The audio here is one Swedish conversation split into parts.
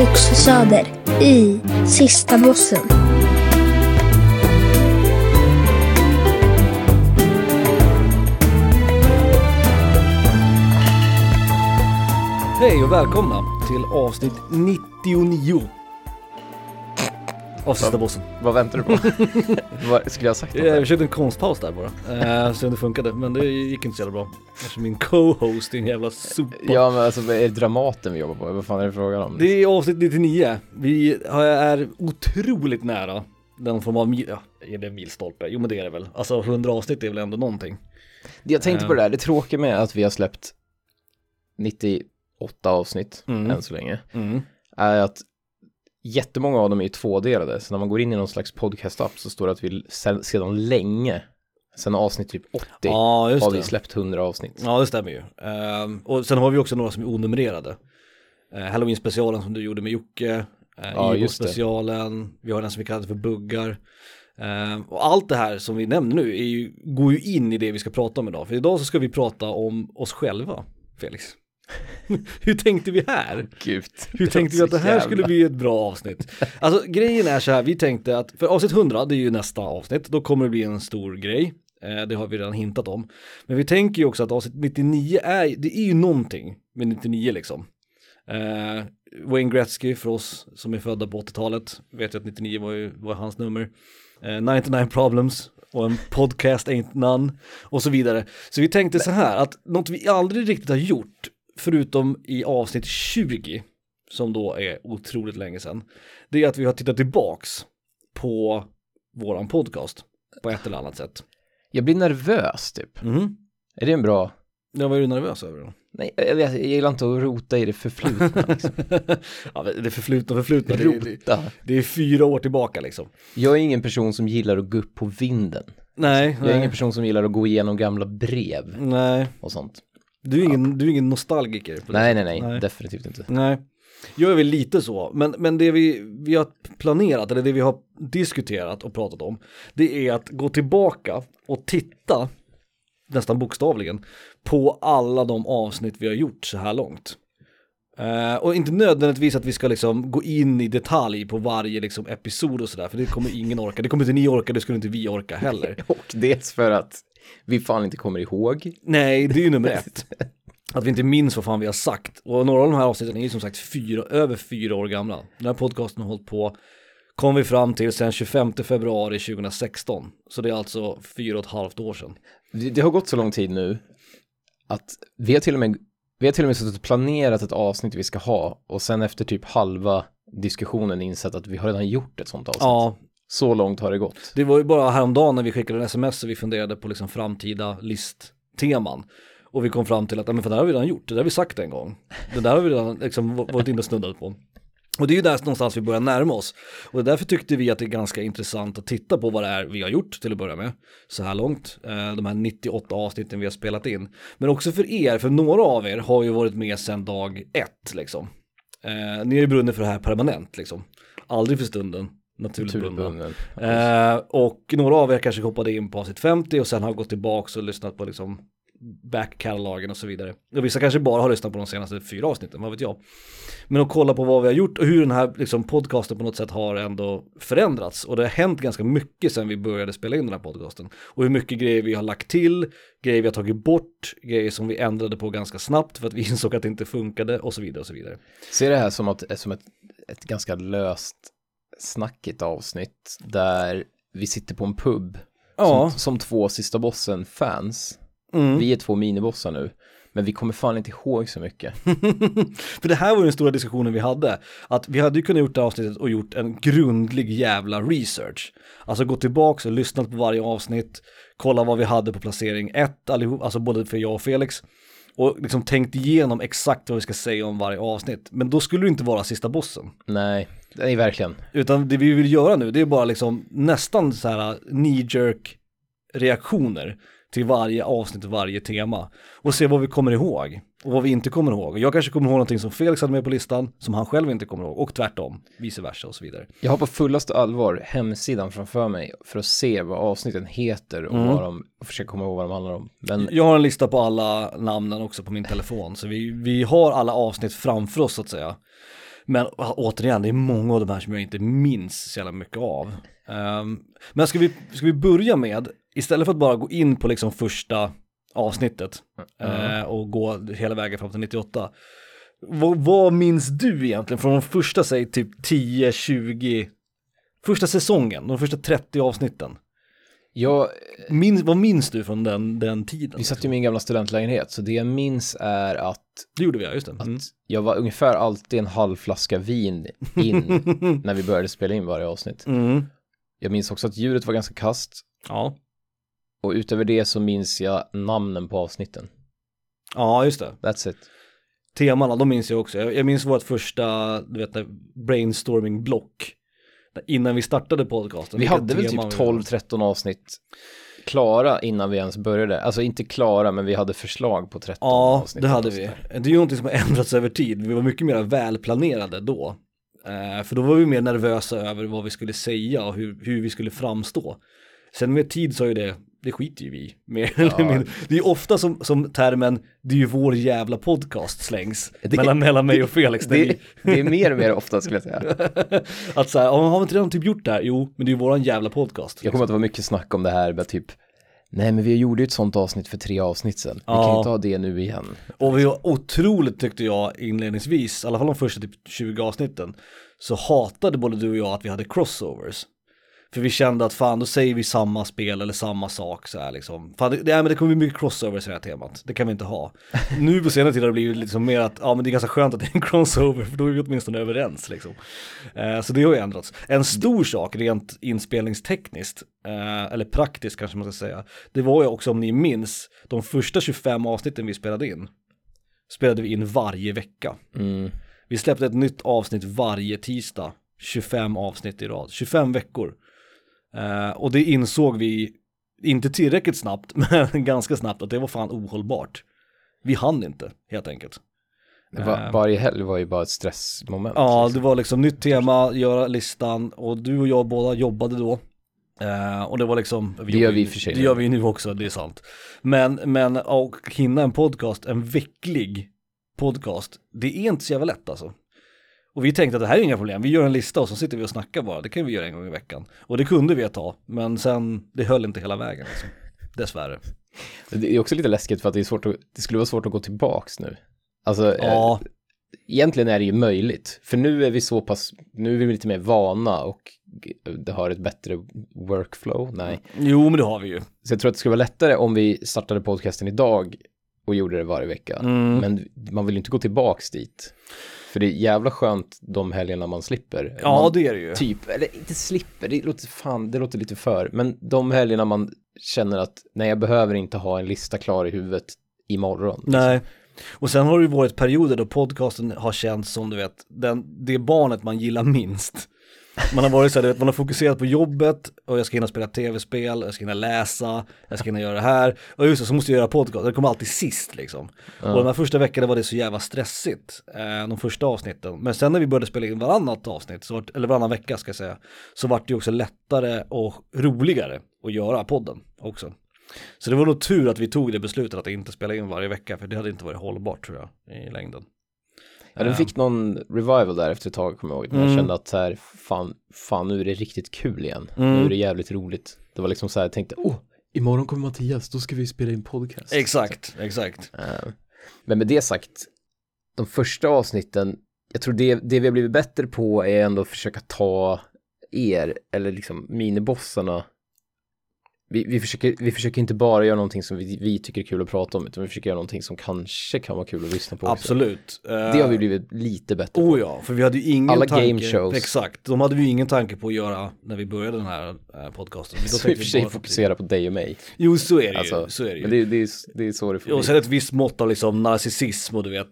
Felix Söder i Sista Bossen. Hej och välkomna till avsnitt 99 av Sista Bossen. Vad väntar du på? Vad skulle jag ha sagt något? Jag försökte en konstpaus där bara, eh, så det funkade, men det gick inte så jävla bra. Eftersom min co-host är en jävla sopa. Ja men alltså är det Dramaten vi jobbar på? Vad fan är det frågan om? Det är avsnitt 99, vi har- är otroligt nära den form av mil, ja, är det en milstolpe? Jo men det är det väl. Alltså 100 avsnitt är väl ändå någonting. Jag tänkte på Eh. det där, det tråkiga med att vi har släppt 98 avsnitt Mm. än så länge Mm. är att jättemånga av dem är ju tvådelade så när man går in i någon slags podcast-app så står det att vi se- sedan länge, sedan avsnitt typ 80 Ja har vi det. släppt 100 avsnitt. Ja det stämmer ju. Ehm, och sen har vi också några som är onumrerade. Uh, Halloween-specialen som du gjorde med Jocke. Uh, Ja, just det. specialen vi har den som vi kallar för buggar. Ehm, och allt det här som vi nämner nu ju, går ju in i det vi ska prata om idag. För idag så ska vi prata om oss själva, Felix. Hur tänkte vi här? Gud. Hur tänkte vi att det här skulle bli ett bra avsnitt? Alltså grejen är så här, vi tänkte att, för avsnitt 100, det är ju nästa avsnitt, då kommer det bli en stor grej. Eh, det har vi redan hintat om. Men vi tänker ju också att avsnitt 99 är, det är ju någonting med 99 liksom. Eh, Wayne Gretzky för oss som är födda på 80-talet, vet ju att 99 var ju var hans nummer. Eh, 99 problems och en podcast ain't none och så vidare. Så vi tänkte så här att något vi aldrig riktigt har gjort, förutom i avsnitt 20, som då är otroligt länge sedan, det är att vi har tittat tillbaks på våran podcast på ett eller annat sätt. Jag blir nervös typ. Mhm. Är det en bra? Jag var ju nervös över det. Nej, jag, vet, jag gillar inte att rota i det förflutna liksom. ja, det förflutna, förflutna, det, det, Rota. det är fyra år tillbaka liksom. Jag är ingen person som gillar att gå upp på vinden. Nej, Jag är ingen nej, person som gillar att gå igenom gamla brev nej. och sånt. Du är ingen, du är ingen nostalgiker. Nej, nej, sättet. nej, definitivt inte. Nej, jag är väl lite så, men, men det vi, vi har planerat, eller det vi har diskuterat och pratat om, det är att gå tillbaka och titta, nästan bokstavligen, på alla de avsnitt vi har gjort så här långt. Eh, och inte nödvändigtvis att vi ska liksom gå in i detalj på varje liksom episod och sådär, för det kommer ingen orka. Det kommer inte ni orka, det skulle inte vi orka heller. Och dels för att vi fan inte kommer ihåg. Nej, det är ju nummer ett. Att vi inte minns vad fan vi har sagt. Och några av de här avsnitten är ju som sagt fyra, över fyra år gamla. Den här podcasten har hållit på, kom vi fram till sen 25 februari 2016. Så det är alltså fyra och ett halvt år sedan. Det, det har gått så lång tid nu att vi har till och med, vi har till och med suttit och planerat ett avsnitt vi ska ha och sen efter typ halva diskussionen insett att vi har redan gjort ett sånt avsnitt. Ja, så långt har det gått. det var ju bara häromdagen när vi skickade en sms och vi funderade på liksom framtida listteman. Och vi kom fram till att, ja men för det här har vi redan gjort, det där har vi sagt en gång. Det där har vi redan liksom varit inne och snuddat på. Och det är ju där någonstans vi börjar närma oss. Och därför tyckte vi att det är ganska intressant att titta på vad det är vi har gjort till att börja med. Så här långt, eh, de här 98 avsnitten vi har spelat in. Men också för er, för några av er har ju varit med sedan dag ett liksom. Eh, ni har ju brunnit för det här permanent liksom. Aldrig för stunden, naturligt. Eh, och några av er kanske hoppade in på avsnitt 50 och sen har gått tillbaka och lyssnat på liksom back-katalogen och så vidare. Och vissa kanske bara har lyssnat på de senaste fyra avsnitten, vad vet jag. Men att kolla på vad vi har gjort och hur den här liksom, podcasten på något sätt har ändå förändrats. Och det har hänt ganska mycket sedan vi började spela in den här podcasten. Och hur mycket grejer vi har lagt till, grejer vi har tagit bort, grejer som vi ändrade på ganska snabbt för att vi insåg att det inte funkade och så vidare och så vidare. Se det här som, att, som ett, ett ganska löst snackigt avsnitt där vi sitter på en pub Ja. som, som två sista bossen-fans. Mm. Vi är två minibossar nu, men vi kommer fan inte ihåg så mycket. För det här var ju den stora diskussionen vi hade. Att vi hade ju kunnat gjort det avsnittet och gjort en grundlig jävla research. Alltså gå tillbaka och lyssnat på varje avsnitt, kolla vad vi hade på placering ett allihop, alltså både för jag och Felix. Och liksom tänkt igenom exakt vad vi ska säga om varje avsnitt. Men då skulle det inte vara sista bossen. Nej, nej verkligen. Utan det vi vill göra nu, det är bara liksom nästan så här knee jerk reaktioner till varje avsnitt varje tema. Och se vad vi kommer ihåg och vad vi inte kommer ihåg. Jag kanske kommer ihåg någonting som Felix hade med på listan som han själv inte kommer ihåg och tvärtom, vice versa och så vidare. Jag har på fullaste allvar hemsidan framför mig för att se vad avsnitten heter och vad de, och försöka komma ihåg vad de handlar om. Men Jag har en lista på alla namnen också på min telefon, så vi, vi har alla avsnitt framför oss så att säga. Men återigen, det är många av de här som jag inte minns så jävla mycket av. Um, men ska vi, ska vi börja med, istället för att bara gå in på liksom första avsnittet mm. uh, och gå hela vägen fram till 98. Vad, vad minns du egentligen från de första, säg typ 10, 20, första säsongen, de första 30 avsnitten? Jag, minns, vad minns du från den, den tiden? Vi satt ju i min gamla studentlägenhet, så det jag minns är att... Det gjorde vi, ja, just det. Mm. Att jag var ungefär alltid en halv flaska vin in när vi började spela in varje avsnitt. Mm. Jag minns också att ljudet var ganska kast. Ja. Och utöver det så minns jag namnen på avsnitten. Ja, just det. That's it. Temana, de minns jag också. Jag, jag minns vårt första, du vet, brainstorming-block innan vi startade podcasten. Vi hade väl typ 12-13 avsnitt klara innan vi ens började. Alltså inte klara, men vi hade förslag på 13 ja, avsnitt. Ja, det hade vi. Det är ju någonting som har ändrats över tid. Vi var mycket mer välplanerade då. Eh, för då var vi mer nervösa över vad vi skulle säga och hur, hur vi skulle framstå. Sen med tid så är det, det skiter ju vi mer ja. Det är ju ofta som, som termen, det är ju vår jävla podcast slängs det, mellan, mellan mig och Felix. Det, det, är mer och mer ofta skulle jag säga. att så här, har vi inte redan typ gjort det här? Jo, men det är ju våran jävla podcast. Jag kommer att det var mycket snack om det här med typ Nej men vi gjorde ju ett sånt avsnitt för tre avsnitt. Vi ja. kan inte ha det nu igen. Och vi var otroligt tyckte jag inledningsvis, i alla fall de första typ 20 avsnitten, så hatade både du och jag att vi hade crossovers. För vi kände att fan, då säger vi samma spel eller samma sak så här liksom. Fan, det, det, men det kommer bli mycket crossovers i det här temat. Det kan vi inte ha. nu på senare tid har det blivit liksom mer att, ja men det är ganska skönt att det är en crossover, för då är vi åtminstone överens liksom. Eh, så det har ju ändrats. En stor sak rent inspelningstekniskt, eh, eller praktiskt kanske man ska säga, det var ju också om ni minns, de första 25 avsnitten vi spelade in, spelade vi in varje vecka. Mm. Vi släppte ett nytt avsnitt varje tisdag, 25 avsnitt i rad, 25 veckor. Uh, och det insåg vi, inte tillräckligt snabbt, men ganska snabbt att det var fan ohållbart. Vi hann inte, helt enkelt. Var, uh, varje helg var ju bara ett stressmoment. Ja, liksom. det var liksom nytt tema, göra listan och du och jag båda jobbade då. Uh, och det var liksom, det gör vi för sig. Det gör vi nu också, det är sant. Men, men att hinna en podcast, en vecklig podcast, det är inte så jävla lätt alltså. Och vi tänkte att det här är inga problem, vi gör en lista och så sitter vi och snackar bara, det kan vi göra en gång i veckan. Och det kunde vi ett tag, men sen, det höll inte hela vägen liksom. Dessvärre. Det är också lite läskigt för att det, är svårt att, det skulle vara svårt att gå tillbaks nu. Alltså, ja. eh, egentligen är det ju möjligt. För nu är vi så pass, nu är vi lite mer vana och det har ett bättre workflow. Nej. Jo, men det har vi ju. Så jag tror att det skulle vara lättare om vi startade podcasten idag och gjorde det varje vecka. Mm. Men man vill inte gå tillbaks dit. För det är jävla skönt de helgerna man slipper. Ja, man, det är det ju. Typ, eller inte slipper, det låter fan, det låter lite för. Men de helgerna man känner att nej, jag behöver inte ha en lista klar i huvudet imorgon. Liksom. Nej. Och sen har det ju varit perioder då podcasten har känts som du vet, den, det barnet man gillar minst. Man har varit så här, man har fokuserat på jobbet och jag ska hinna spela tv-spel, jag ska hinna läsa, jag ska hinna göra det här. Och just det, så måste jag göra podcast, det kommer alltid sist liksom. Ja. Och de här första veckorna var det så jävla stressigt, eh, de första avsnitten. Men sen när vi började spela in varannat avsnitt, så vart, eller varannan vecka ska jag säga, så vart det också lättare och roligare att göra podden också. Så det var nog tur att vi tog det beslutet att inte spela in varje vecka, för det hade inte varit hållbart tror jag i längden. Ja, den fick någon revival där efter ett tag, kommer jag ihåg. Men mm. jag kände att så här, fan, fan, nu är det riktigt kul igen. Mm. Nu är det jävligt roligt. Det var liksom så här, jag tänkte, åh, imorgon kommer Mattias, då ska vi spela in podcast. Exakt, exakt. Uh, men med det sagt, de första avsnitten, jag tror det, det vi har blivit bättre på är ändå att försöka ta er, eller liksom minibossarna vi, vi, försöker, vi försöker inte bara göra någonting som vi, vi tycker är kul att prata om, utan vi försöker göra någonting som kanske kan vara kul att lyssna på. Absolut. Också. Det har vi blivit lite bättre på. Oh ja, för vi hade ju ingen Alla tanke. game shows. Exakt, de hade vi ju ingen tanke på att göra när vi började den här äh, podcasten. Då så i och för sig fokusera på dig och mig. Jo, så är det alltså, ju. Så är det ju. Men det, det, är, det är så det får Och sen ett visst mått av liksom narcissism och du vet,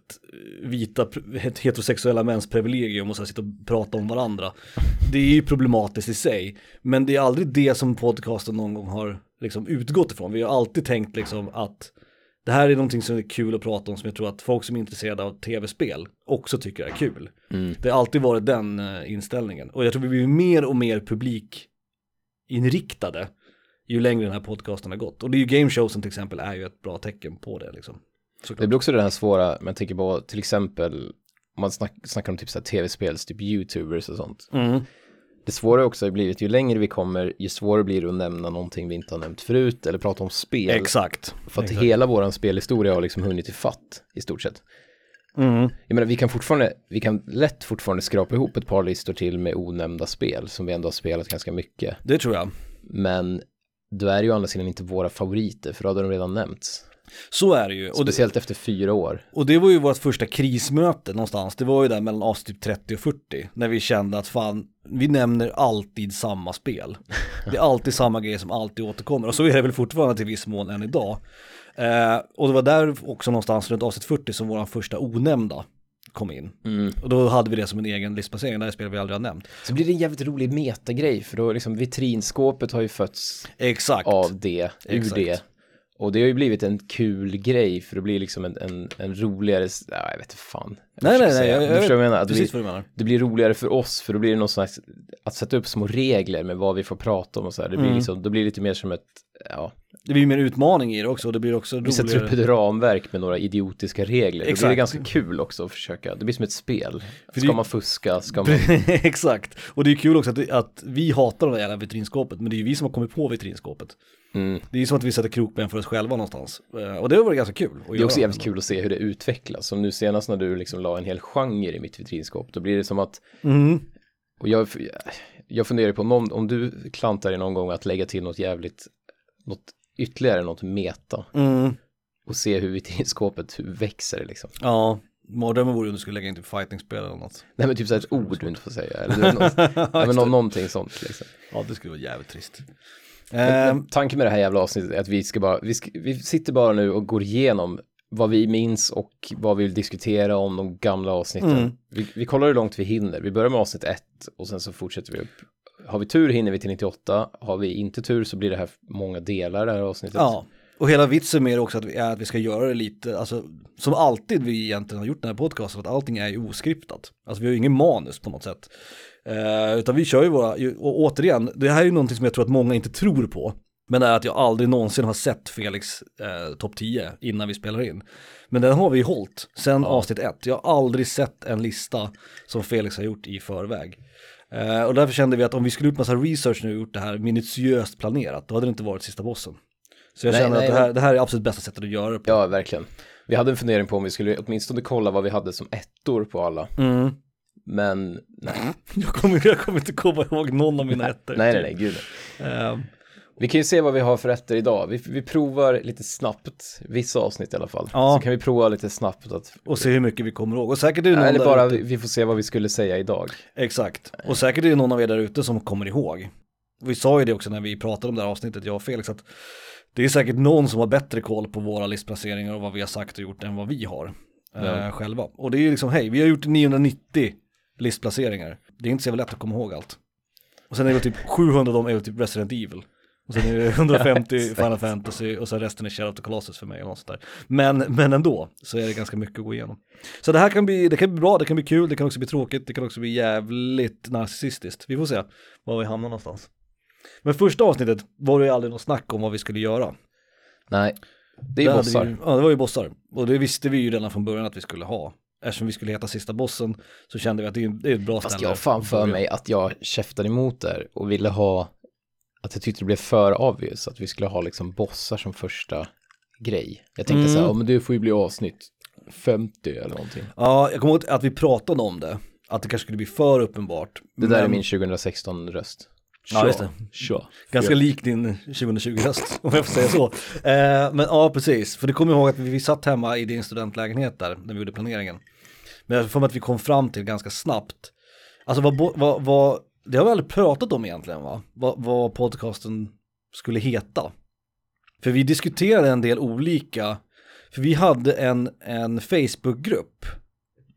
vita heterosexuella mäns privilegium och så sitta och prata om varandra. Det är ju problematiskt i sig, men det är aldrig det som podcasten någon gång har liksom utgått ifrån. Vi har alltid tänkt liksom att det här är någonting som är kul att prata om som jag tror att folk som är intresserade av tv-spel också tycker är kul. Mm. Det har alltid varit den uh, inställningen. Och jag tror vi blir mer och mer publikinriktade ju längre den här podcasten har gått. Och det är ju gameshowsen till exempel är ju ett bra tecken på det liksom. Såklart. Det blir också det här svåra, men jag tänker på till exempel om man snack, snackar om typ så här tv-spels, typ YouTubers och sånt. Mm. Det svåra också har blivit, ju längre vi kommer, ju svårare blir det att nämna någonting vi inte har nämnt förut eller prata om spel. Exakt. För att Exakt. hela våran spelhistoria har liksom hunnit i fatt i stort sett. Mm. Jag menar, vi kan fortfarande, vi kan lätt fortfarande skrapa ihop ett par listor till med onämnda spel som vi ändå har spelat ganska mycket. Det tror jag. Men då är det ju å andra sidan inte våra favoriter, för då hade de redan nämnts. Så är det ju. Och det, Speciellt efter fyra år. och det var ju vårt första krismöte någonstans. Det var ju där mellan oss typ 30 och 40. När vi kände att fan, vi nämner alltid samma spel. Det är alltid samma grejer som alltid återkommer. Och så är det väl fortfarande till viss mån än idag. Eh, och det var där också någonstans runt avsnitt 40 som vår första onämnda kom in. Mm. Och då hade vi det som en egen listplacering, det här spel vi aldrig har nämnt. Så blir det en jävligt rolig metagrej, för då liksom vitrinskåpet har ju fötts Exakt. av det, ur Exakt. det. Och det har ju blivit en kul grej, för det blir liksom en, en, en roligare, ja, jag vet inte fan. Jag Nej, nej, nej, säga. jag, Du jag, förstår vad jag menar? precis vad du menar. det blir roligare för oss, för då blir det någon slags, att sätta upp små regler med vad vi får prata om och så här. Det blir Mm. liksom, då blir det lite mer som ett, ja, Det blir ju mer utmaning i det också, och det blir också vi sätter upp roligare. ett ramverk med några idiotiska regler. Då blir det Exakt. ganska kul också att försöka, det blir som ett spel. För Ska det- man fuska, ska man, Exakt, och det är kul också att, att vi hatar det där jävla vitrinskåpet, men det är ju vi som har kommit på vitrinskåpet. mm. Det är ju som att vi sätter krokben för oss själva någonstans. Eh, Och det har varit ganska kul. Det är också jävligt kul att se hur det utvecklas. Som nu senast när du liksom la en hel genre i mitt vitrinskåp, då blir det som att Mm. Och jag, jag funderar på någon, om du klantar i någon gång att lägga till något jävligt, något ytterligare, något meta Mm. och se hur vitrinskåpet, växer det liksom. Ja, mardrömmen vore om du skulle lägga in typ fightingspel eller något. Nej men typ så ett ord du inte får säga, eller något, ja, men nå- någonting sånt liksom. Ja, det skulle vara jävligt trist. Men, men tanken med det här jävla avsnittet är att vi ska bara, vi, ska, vi sitter bara nu och går igenom vad vi minns och vad vi vill diskutera om de gamla avsnitten. Mm. Vi, vi kollar hur långt vi hinner. Vi börjar med avsnitt ett och sen så fortsätter vi upp. Har vi tur hinner vi till 98. Har vi inte tur så blir det här många delar det här avsnittet. ja, och hela vitsen med det också att vi, är att vi ska göra det lite, alltså som alltid vi egentligen har gjort den här podcasten, att allting är ju oskriptat. Alltså vi har ju ingen manus på något sätt. Eh, utan vi kör ju våra, och återigen, det här är ju någonting som jag tror att många inte tror på. Men det är att jag aldrig någonsin har sett Felix eh, topp 10 innan vi spelar in. Men den har vi ju hållit sen avsnitt 1. Jag har aldrig sett en lista som Felix har gjort i förväg. Eh, och därför kände vi att om vi skulle gjort massa research nu och gjort det här minutiöst planerat, då hade det inte varit sista bossen. Så jag Nej, känner nej, att det här, det här är absolut bästa sättet att göra det på. Ja, verkligen. Vi hade en fundering på om vi skulle åtminstone kolla vad vi hade som ettor på alla. Mm. Men nej, Jag, kommer, jag kommer inte komma ihåg någon av mina ettor. nej, nej, nej, gud. Eh, Vi kan ju se vad vi har för ettor idag. Vi, vi provar lite snabbt, vissa avsnitt i alla fall. Ja. Så kan vi prova lite snabbt att, och se hur mycket vi kommer ihåg. Och säkert är det någon eller bara ute- vi, får se vad vi skulle säga idag. Exakt. Och säkert är det någon av er där ute som kommer ihåg. Vi sa ju det också när vi pratade om det här avsnittet, jag och Felix, att det är säkert någon som har bättre koll på våra listplaceringar och vad vi har sagt och gjort än vad vi har eh, Ja. själva. Och det är ju liksom, hej, vi har gjort 990 listplaceringar. Det är inte så jävla lätt att komma ihåg allt. Och sen är det typ 700 av dem är typ Resident Evil. Och sen är det 150 Exakt. Final Fantasy och sen resten är Shadow of the Colossus för mig eller något sånt där. Men, men ändå så är det ganska mycket att gå igenom. Så det här kan bli, det kan bli bra, det kan bli kul, det kan också bli tråkigt, det kan också bli jävligt narcissistiskt. Vi får se var vi hamnar någonstans. Men första avsnittet var det ju aldrig något snack om vad vi skulle göra. Nej, det är hade bossar. Vi, ja, det var ju bossar. Och det visste vi ju redan från början att vi skulle ha. Eftersom vi skulle heta sista bossen så kände vi att det är, ett bra Fast ställe. jag har fan för mig att jag käftade emot där och ville ha, att jag tyckte det blev för obvious att vi skulle ha liksom bossar som första grej. Jag tänkte Mm. så här, ja men det får ju bli avsnitt 50 eller någonting. Ja, jag kommer ihåg att vi pratade om det. Att det kanske skulle bli för uppenbart. Det där är Men- min 2016-röst. Ja, just det. Tja. Ganska lik din 2020-höst, om jag får säga så. Eh, men ja, precis. För det kommer jag ihåg att vi, vi satt hemma i din studentlägenhet där, när vi gjorde planeringen. Men jag får att vi kom fram till ganska snabbt. Alltså vad, vad, vad det har vi aldrig pratat om egentligen va? Vad, vad podcasten skulle heta. För vi diskuterade en del olika, för vi hade en, en Facebook-grupp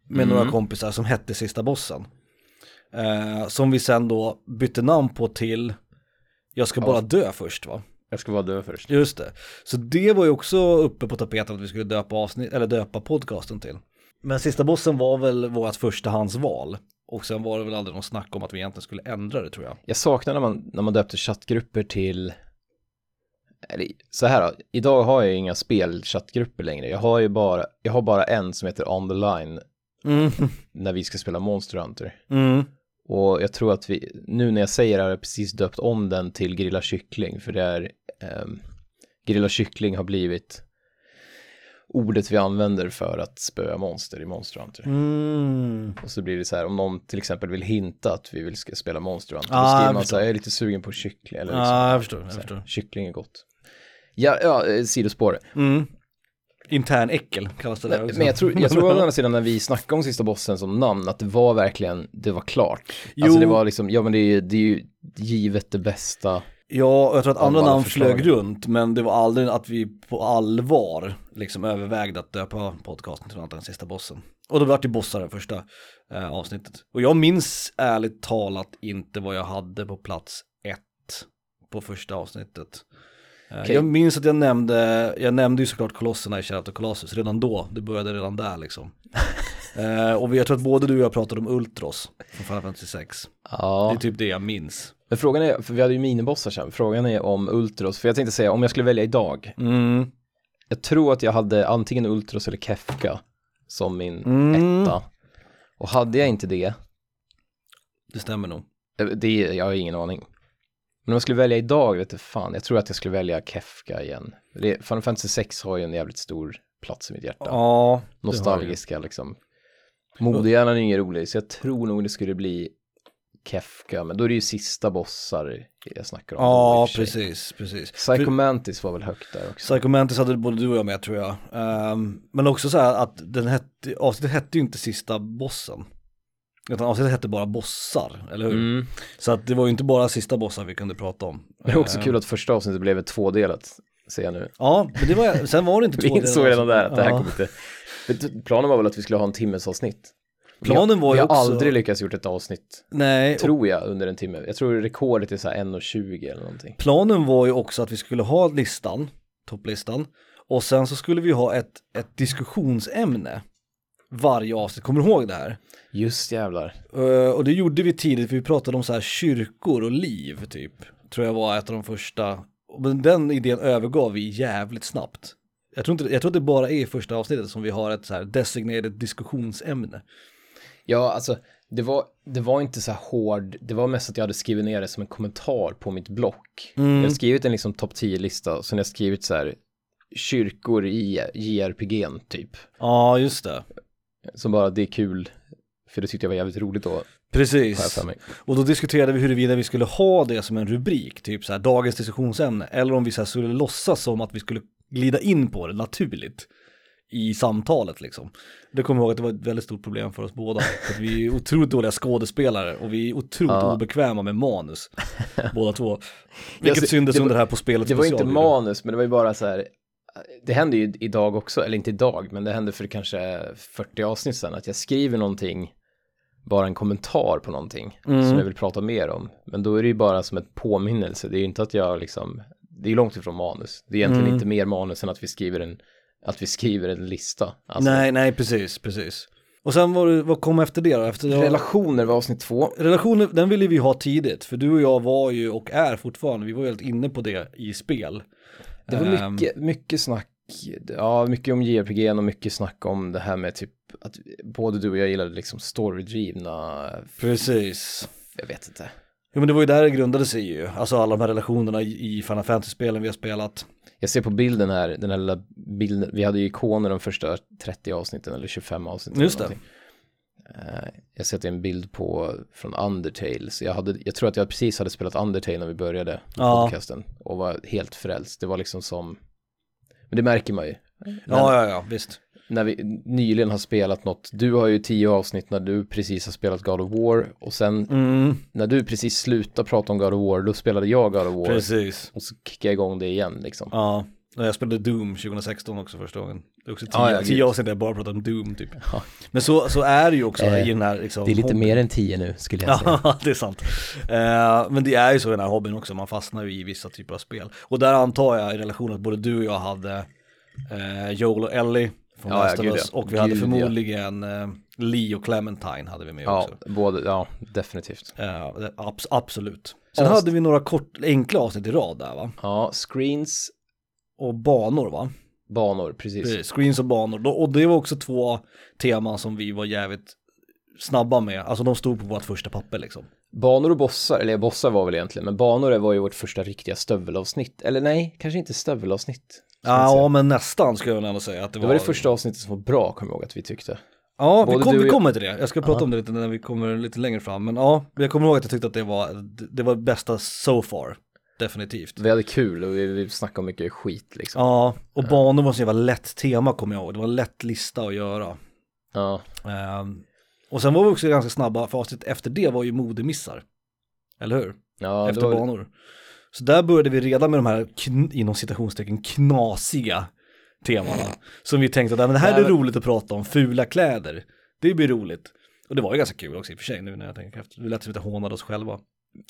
med Mm. några kompisar som hette Sista Bossen. Eh, som vi sen då bytte namn på till Jag ska Ja. bara dö först va? Jag ska vara död först. Just det. Så det var ju också uppe på tapeten att vi skulle döpa avsnitt, eller döpa podcasten till. Men Sista Bossen var väl vårt förstahandsval. Och sen var det väl aldrig någon snack om att vi egentligen skulle ändra det tror jag. Jag saknar när man, när man döpte chattgrupper till eller, så här då, idag har jag inga spelchattgrupper längre. Jag har ju bara, jag har bara en som heter On the line Mm. när vi ska spela Monster Hunter. Mm. Och jag tror att vi, nu när jag säger det här, har jag precis döpt om den till Grilla Kyckling, för det är, um, Grilla Kyckling har blivit ordet vi använder för att spöa monster i Monster Hunter. Mm. Och så blir det så här, om någon till exempel vill hinta att vi vill ska spela Monster Hunter, Ah, då skriver man så här, jag är lite sugen på kyckling, eller liksom, Ja, jag förstår, jag här, förstår. kyckling är gott. Ja, ja, eh, sidospår. Mm. Intern äckel kallas det där också. Men jag tror, jag tror å andra sidan när vi snackade om sista bossen som namn, att det var verkligen, det var klart. Alltså Jo. det var liksom, ja men det är, ju- det är ju givet det bästa. Ja, jag tror att andra namn förslag. flög runt, men det var aldrig att vi på allvar liksom övervägde att döpa podcasten till något än sista bossen. Och då vart det bossar det första eh, avsnittet. Och jag minns ärligt talat inte vad jag hade på plats ett på första avsnittet. Eh, Okej. Jag minns att jag nämnde, jag nämnde ju såklart kolosserna i Shadow Colossus redan då, det började redan där liksom. eh, och jag tror att både du och jag pratade om Ultros från Final Fantasy 6. Det Ja, är typ det jag minns. men frågan är, för vi hade ju minibossar sen, frågan är om Ultros, för jag tänkte säga, om jag skulle välja idag, Mm. jag tror att jag hade antingen Ultros eller Kefka som min Mm. etta. Och hade jag inte det, Det stämmer nog. eh, det, jag har ingen aning. Men om jag skulle välja idag, vet du fan, jag tror att jag skulle välja Kefka igen. Det- Final Fantasy 6 har ju en jävligt stor plats i mitt hjärta. Ja, nostalgiska liksom. Modehjärnan är ingen rolig, så jag tror nog det skulle bli Kefka, men då är det ju sista bossar jag snackar om. Ja, precis, precis. Psycho För- Mantis var väl högt där också. Psycho Mantis hade både du och jag med tror jag. Ehm, men också så här att den hette, avsnittet hette ju inte sista bossen. Utan avsnittet hette bara bossar, eller hur? Mm. Så att det var ju inte bara sista bossen vi kunde prata om. Det är också Ehm, kul att första avsnittet blev ett tvådelat, ser jag nu. Ja, men det var, sen var det inte Vi två insåg redan där att det här Ja. kommer inte... Planen var väl att vi skulle ha en timmes avsnitt. Planen var vi ju har också- aldrig lyckats gjort ett avsnitt, Nej, tror jag, under en timme. Jag tror rekordet är så här 1.20 eller någonting. planen var ju också att vi skulle ha listan, topplistan, och sen så skulle vi ha ett, ett diskussionsämne varje avsnitt, kommer du ihåg det här? Just jävlar. Eh, och det gjorde vi tidigt, för vi pratade om så här kyrkor och liv typ. Tror jag var ett av de första. Men den idén övergav vi jävligt snabbt. Jag tror, inte, jag tror att det bara är i första avsnittet som vi har ett så här designated diskussionsämne. Ja, alltså det var, det var inte så här hård, det var mest att jag hade skrivit ner det som en kommentar på mitt block. Mm. Jag har skrivit en liksom topp 10-lista och sen har jag skrivit så här kyrkor i JRPG'n typ. Ja, just det. Som bara, det är kul, för det tyckte jag var jävligt roligt då, Precis. Och då diskuterade vi huruvida vi skulle ha det som en rubrik, typ så här dagens diskussionsämne, eller om vi så här skulle låtsas som att vi skulle glida in på det naturligt i samtalet liksom. Det kommer jag ihåg att det var ett väldigt stort problem för oss båda, för vi är otroligt dåliga skådespelare och vi är otroligt Ja. obekväma med manus, båda två. Vilket var- under här på spelet Det var inte manus, men det var ju bara så här, det hände ju idag också, eller inte idag, men det hände för kanske 40 avsnitt sedan, att jag skriver någonting, bara en kommentar på någonting Mm. som jag vill prata mer om. Men då är det ju bara som ett påminnelse, det är ju inte att jag liksom, det är långt ifrån manus. Det är egentligen Mm. inte mer manus än att vi skriver en, att vi skriver en lista. Alltså, Nej, nej, precis, precis. Och sen var det, vad kom efter det då? Efter det Relationer var avsnitt två. Relationer, den ville vi ha tidigt, för du och jag var ju och är fortfarande, vi var ju helt inne på det i spel. Det var Ehm, mycket, mycket snack, ja, mycket om JRPG och mycket snack om det här med typ att både du och jag gillade liksom storydrivna, Precis. jag vet inte. Jo men det var ju där det grundade sig ju, alltså alla de här relationerna i Final Fantasy-spelen vi har spelat. Jag ser på bilden här, den här lilla bilden, vi hade ju ikoner de första 30 avsnitten eller 25 avsnitten. Just det. Eh, Jag ser att det är en bild på, från Undertale, så jag, hade, jag tror att jag precis hade spelat Undertale när vi började Ja. podcasten och var helt frälst. Det var liksom som, men det märker man ju. Ja, ja, ja, visst. När vi nyligen har spelat något, du har ju tio avsnitt när du precis har spelat God of War och sen Mm, när du precis slutade prata om God of War, då spelade jag God of War precis. och så kickade jag igång det igen liksom. Ja, och jag spelade Doom 2016 också första gången. Det är också tio, Ja, ja, tio avsnitt där jag bara pratat om Doom typ. Ja. Men så, så är det ju också Eh, i den här liksom, Det är lite hobbyn. mer än tio nu skulle jag säga. Ja, det är sant. Eh, men det är ju så i den här hobbyn också, man fastnar ju i vissa typer av spel. Och där antar jag i relation att både du och jag hade eh, Joel och Ellie från Ja, ja, Last of Us, ja. och vi hade Gud, ja. förmodligen eh, Lee och Clementine hade vi med Ja, också. både, ja, definitivt. Eh, det- abs- absolut. Sen Avs- hade vi några kort, enkla avsnitt i rad där va? Ja, screens, Och banor va? Banor, precis. Precis, screens och banor. Och det var också två teman som vi var jävligt snabba med. Alltså de stod på vårt första papper liksom. Banor och bossar, eller bossar var väl egentligen, men banor var ju vårt första riktiga stövelavsnitt. Eller nej, kanske inte stövelavsnitt. Säga. Ja, men nästan skulle jag ändå säga att det Det var. var det första avsnittet som var bra, kommer jag ihåg att vi tyckte. Ja, vi, Både kom, du och vi jag- kommer till det. Jag ska prata om det lite när vi kommer lite längre fram. Men ja, jag kommer ihåg att jag tyckte att det var, det var bästa so far. Definitivt. Vi hade kul och vi, vi snackade om mycket skit liksom. Ja, och banor var så jävla lätt tema kommer jag ihåg. Det var en lätt lista att göra. Ja, Ehm, och sen var vi också ganska snabba, för avsnitt efter det var ju modemissar. Eller hur? ja efter det var, banor. Så där började vi redan med de här, inom citationstecken, knasiga temana. Som vi tänkte att "Ja, men det här är roligt att prata om, fula kläder. Det blir roligt. Och det var ju ganska kul också i och för sig nu när jag tänker efter. Vi lät lite hånade oss själva.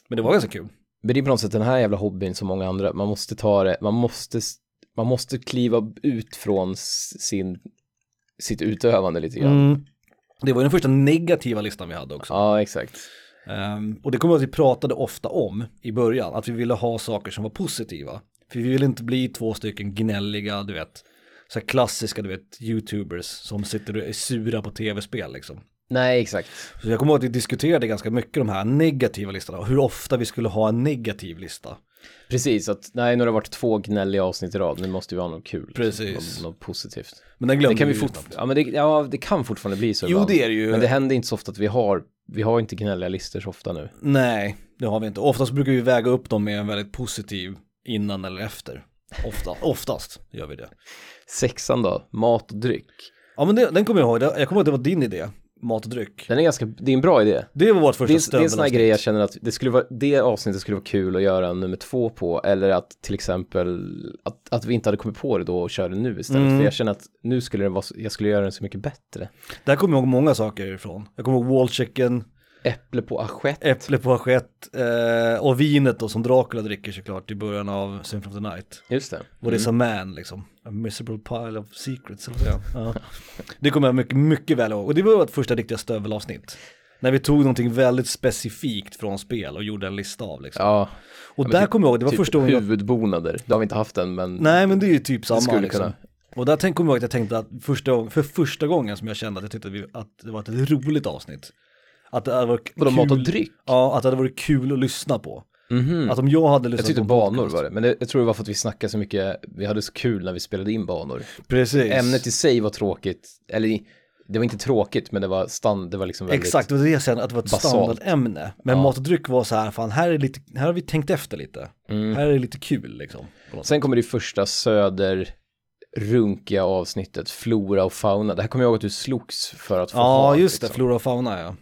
Men det var ganska kul. Men det är på något sätt den här jävla hobbyn som många andra, man måste ta det, man måste, man måste kliva ut från sin, sitt utövande lite grann. Mm. Det var ju den första negativa listan vi hade också. Ja, exakt. Ehm, och det kommer att vi pratade ofta om i början, att vi ville ha saker som var positiva. För vi ville inte bli två stycken gnälliga, du vet, så här klassiska, du vet, YouTubers som sitter och är sura på tv-spel liksom. Nej, exakt. Så jag kommer ihåg att vi diskuterade ganska mycket de här negativa listorna och hur ofta vi skulle ha en negativ lista. Precis, att nej, nu har det varit två gnälliga avsnitt i rad, nu måste vi ha något kul. Precis. Något, något positivt. Men den glömde Det kan vi ju fort, ja, men det, ja, det kan fortfarande bli så Jo, ibland. det är det ju. Men det händer inte så ofta att vi har, vi har inte gnälliga listor så ofta nu. Nej, det har vi inte. Oftast brukar vi väga upp dem med en väldigt positiv innan eller efter. Ofta, oftast gör vi det. Sexan då, mat och dryck. Ja men det, den kommer jag ihåg, jag kommer ihåg att det var din idé, mat och dryck. Den är ganska, det är en bra idé. Det var vårt första Det det är en sån här grej jag känner att det skulle vara, det avsnittet skulle vara kul att göra nummer två på, eller att till exempel att, att vi inte hade kommit på det då och körde nu istället. Mm. För jag känner att nu skulle det vara, jag skulle göra den så mycket bättre. Där kommer jag ihåg många saker ifrån. Jag kommer ihåg wallchicken, Äpple på assiett. äpple på assiett eh, och vinet då som Dracula dricker såklart i början av Symphony of the Night. Just det. What is a man liksom? A miserable pile of secrets eller ja. Det kommer jag mycket, mycket väl ihåg. Och det var vårt första riktiga stövelavsnitt. När vi tog någonting väldigt specifikt från spel och gjorde en lista av liksom. Ja, och men där typ- kommer jag ihåg, det var typ första gången huvudbonader. Det har vi inte haft än, men Nej men det är ju typ samma liksom. kunna. Och där tänk, kommer jag ihåg att jag tänkte att första, för första gången som jag kände att jag tyckte att, vi, att det var ett roligt avsnitt. Att det hade varit vadå kul, mat och dryck? Ja, att det hade varit kul att lyssna på. Mhm. Att om jag hade Jag lyssnat tyckte på banor podcast- var det, men det, jag tror det var för att vi snackade så mycket, vi hade så kul när vi spelade in banor. Precis. Ämnet i sig var tråkigt, eller det var inte tråkigt, men det var stand, det var liksom väldigt... Exakt, det var det jag att det var ett basalt. standardämne. Men Ja. mat och dryck var så här, fan här är lite, här har vi tänkt efter lite. Mm. Här är det lite kul liksom. Sen kommer det första söder runkiga avsnittet, flora och fauna. Det här kommer jag ihåg att du slogs för att få Ja, ha. just det, liksom. flora och fauna ja.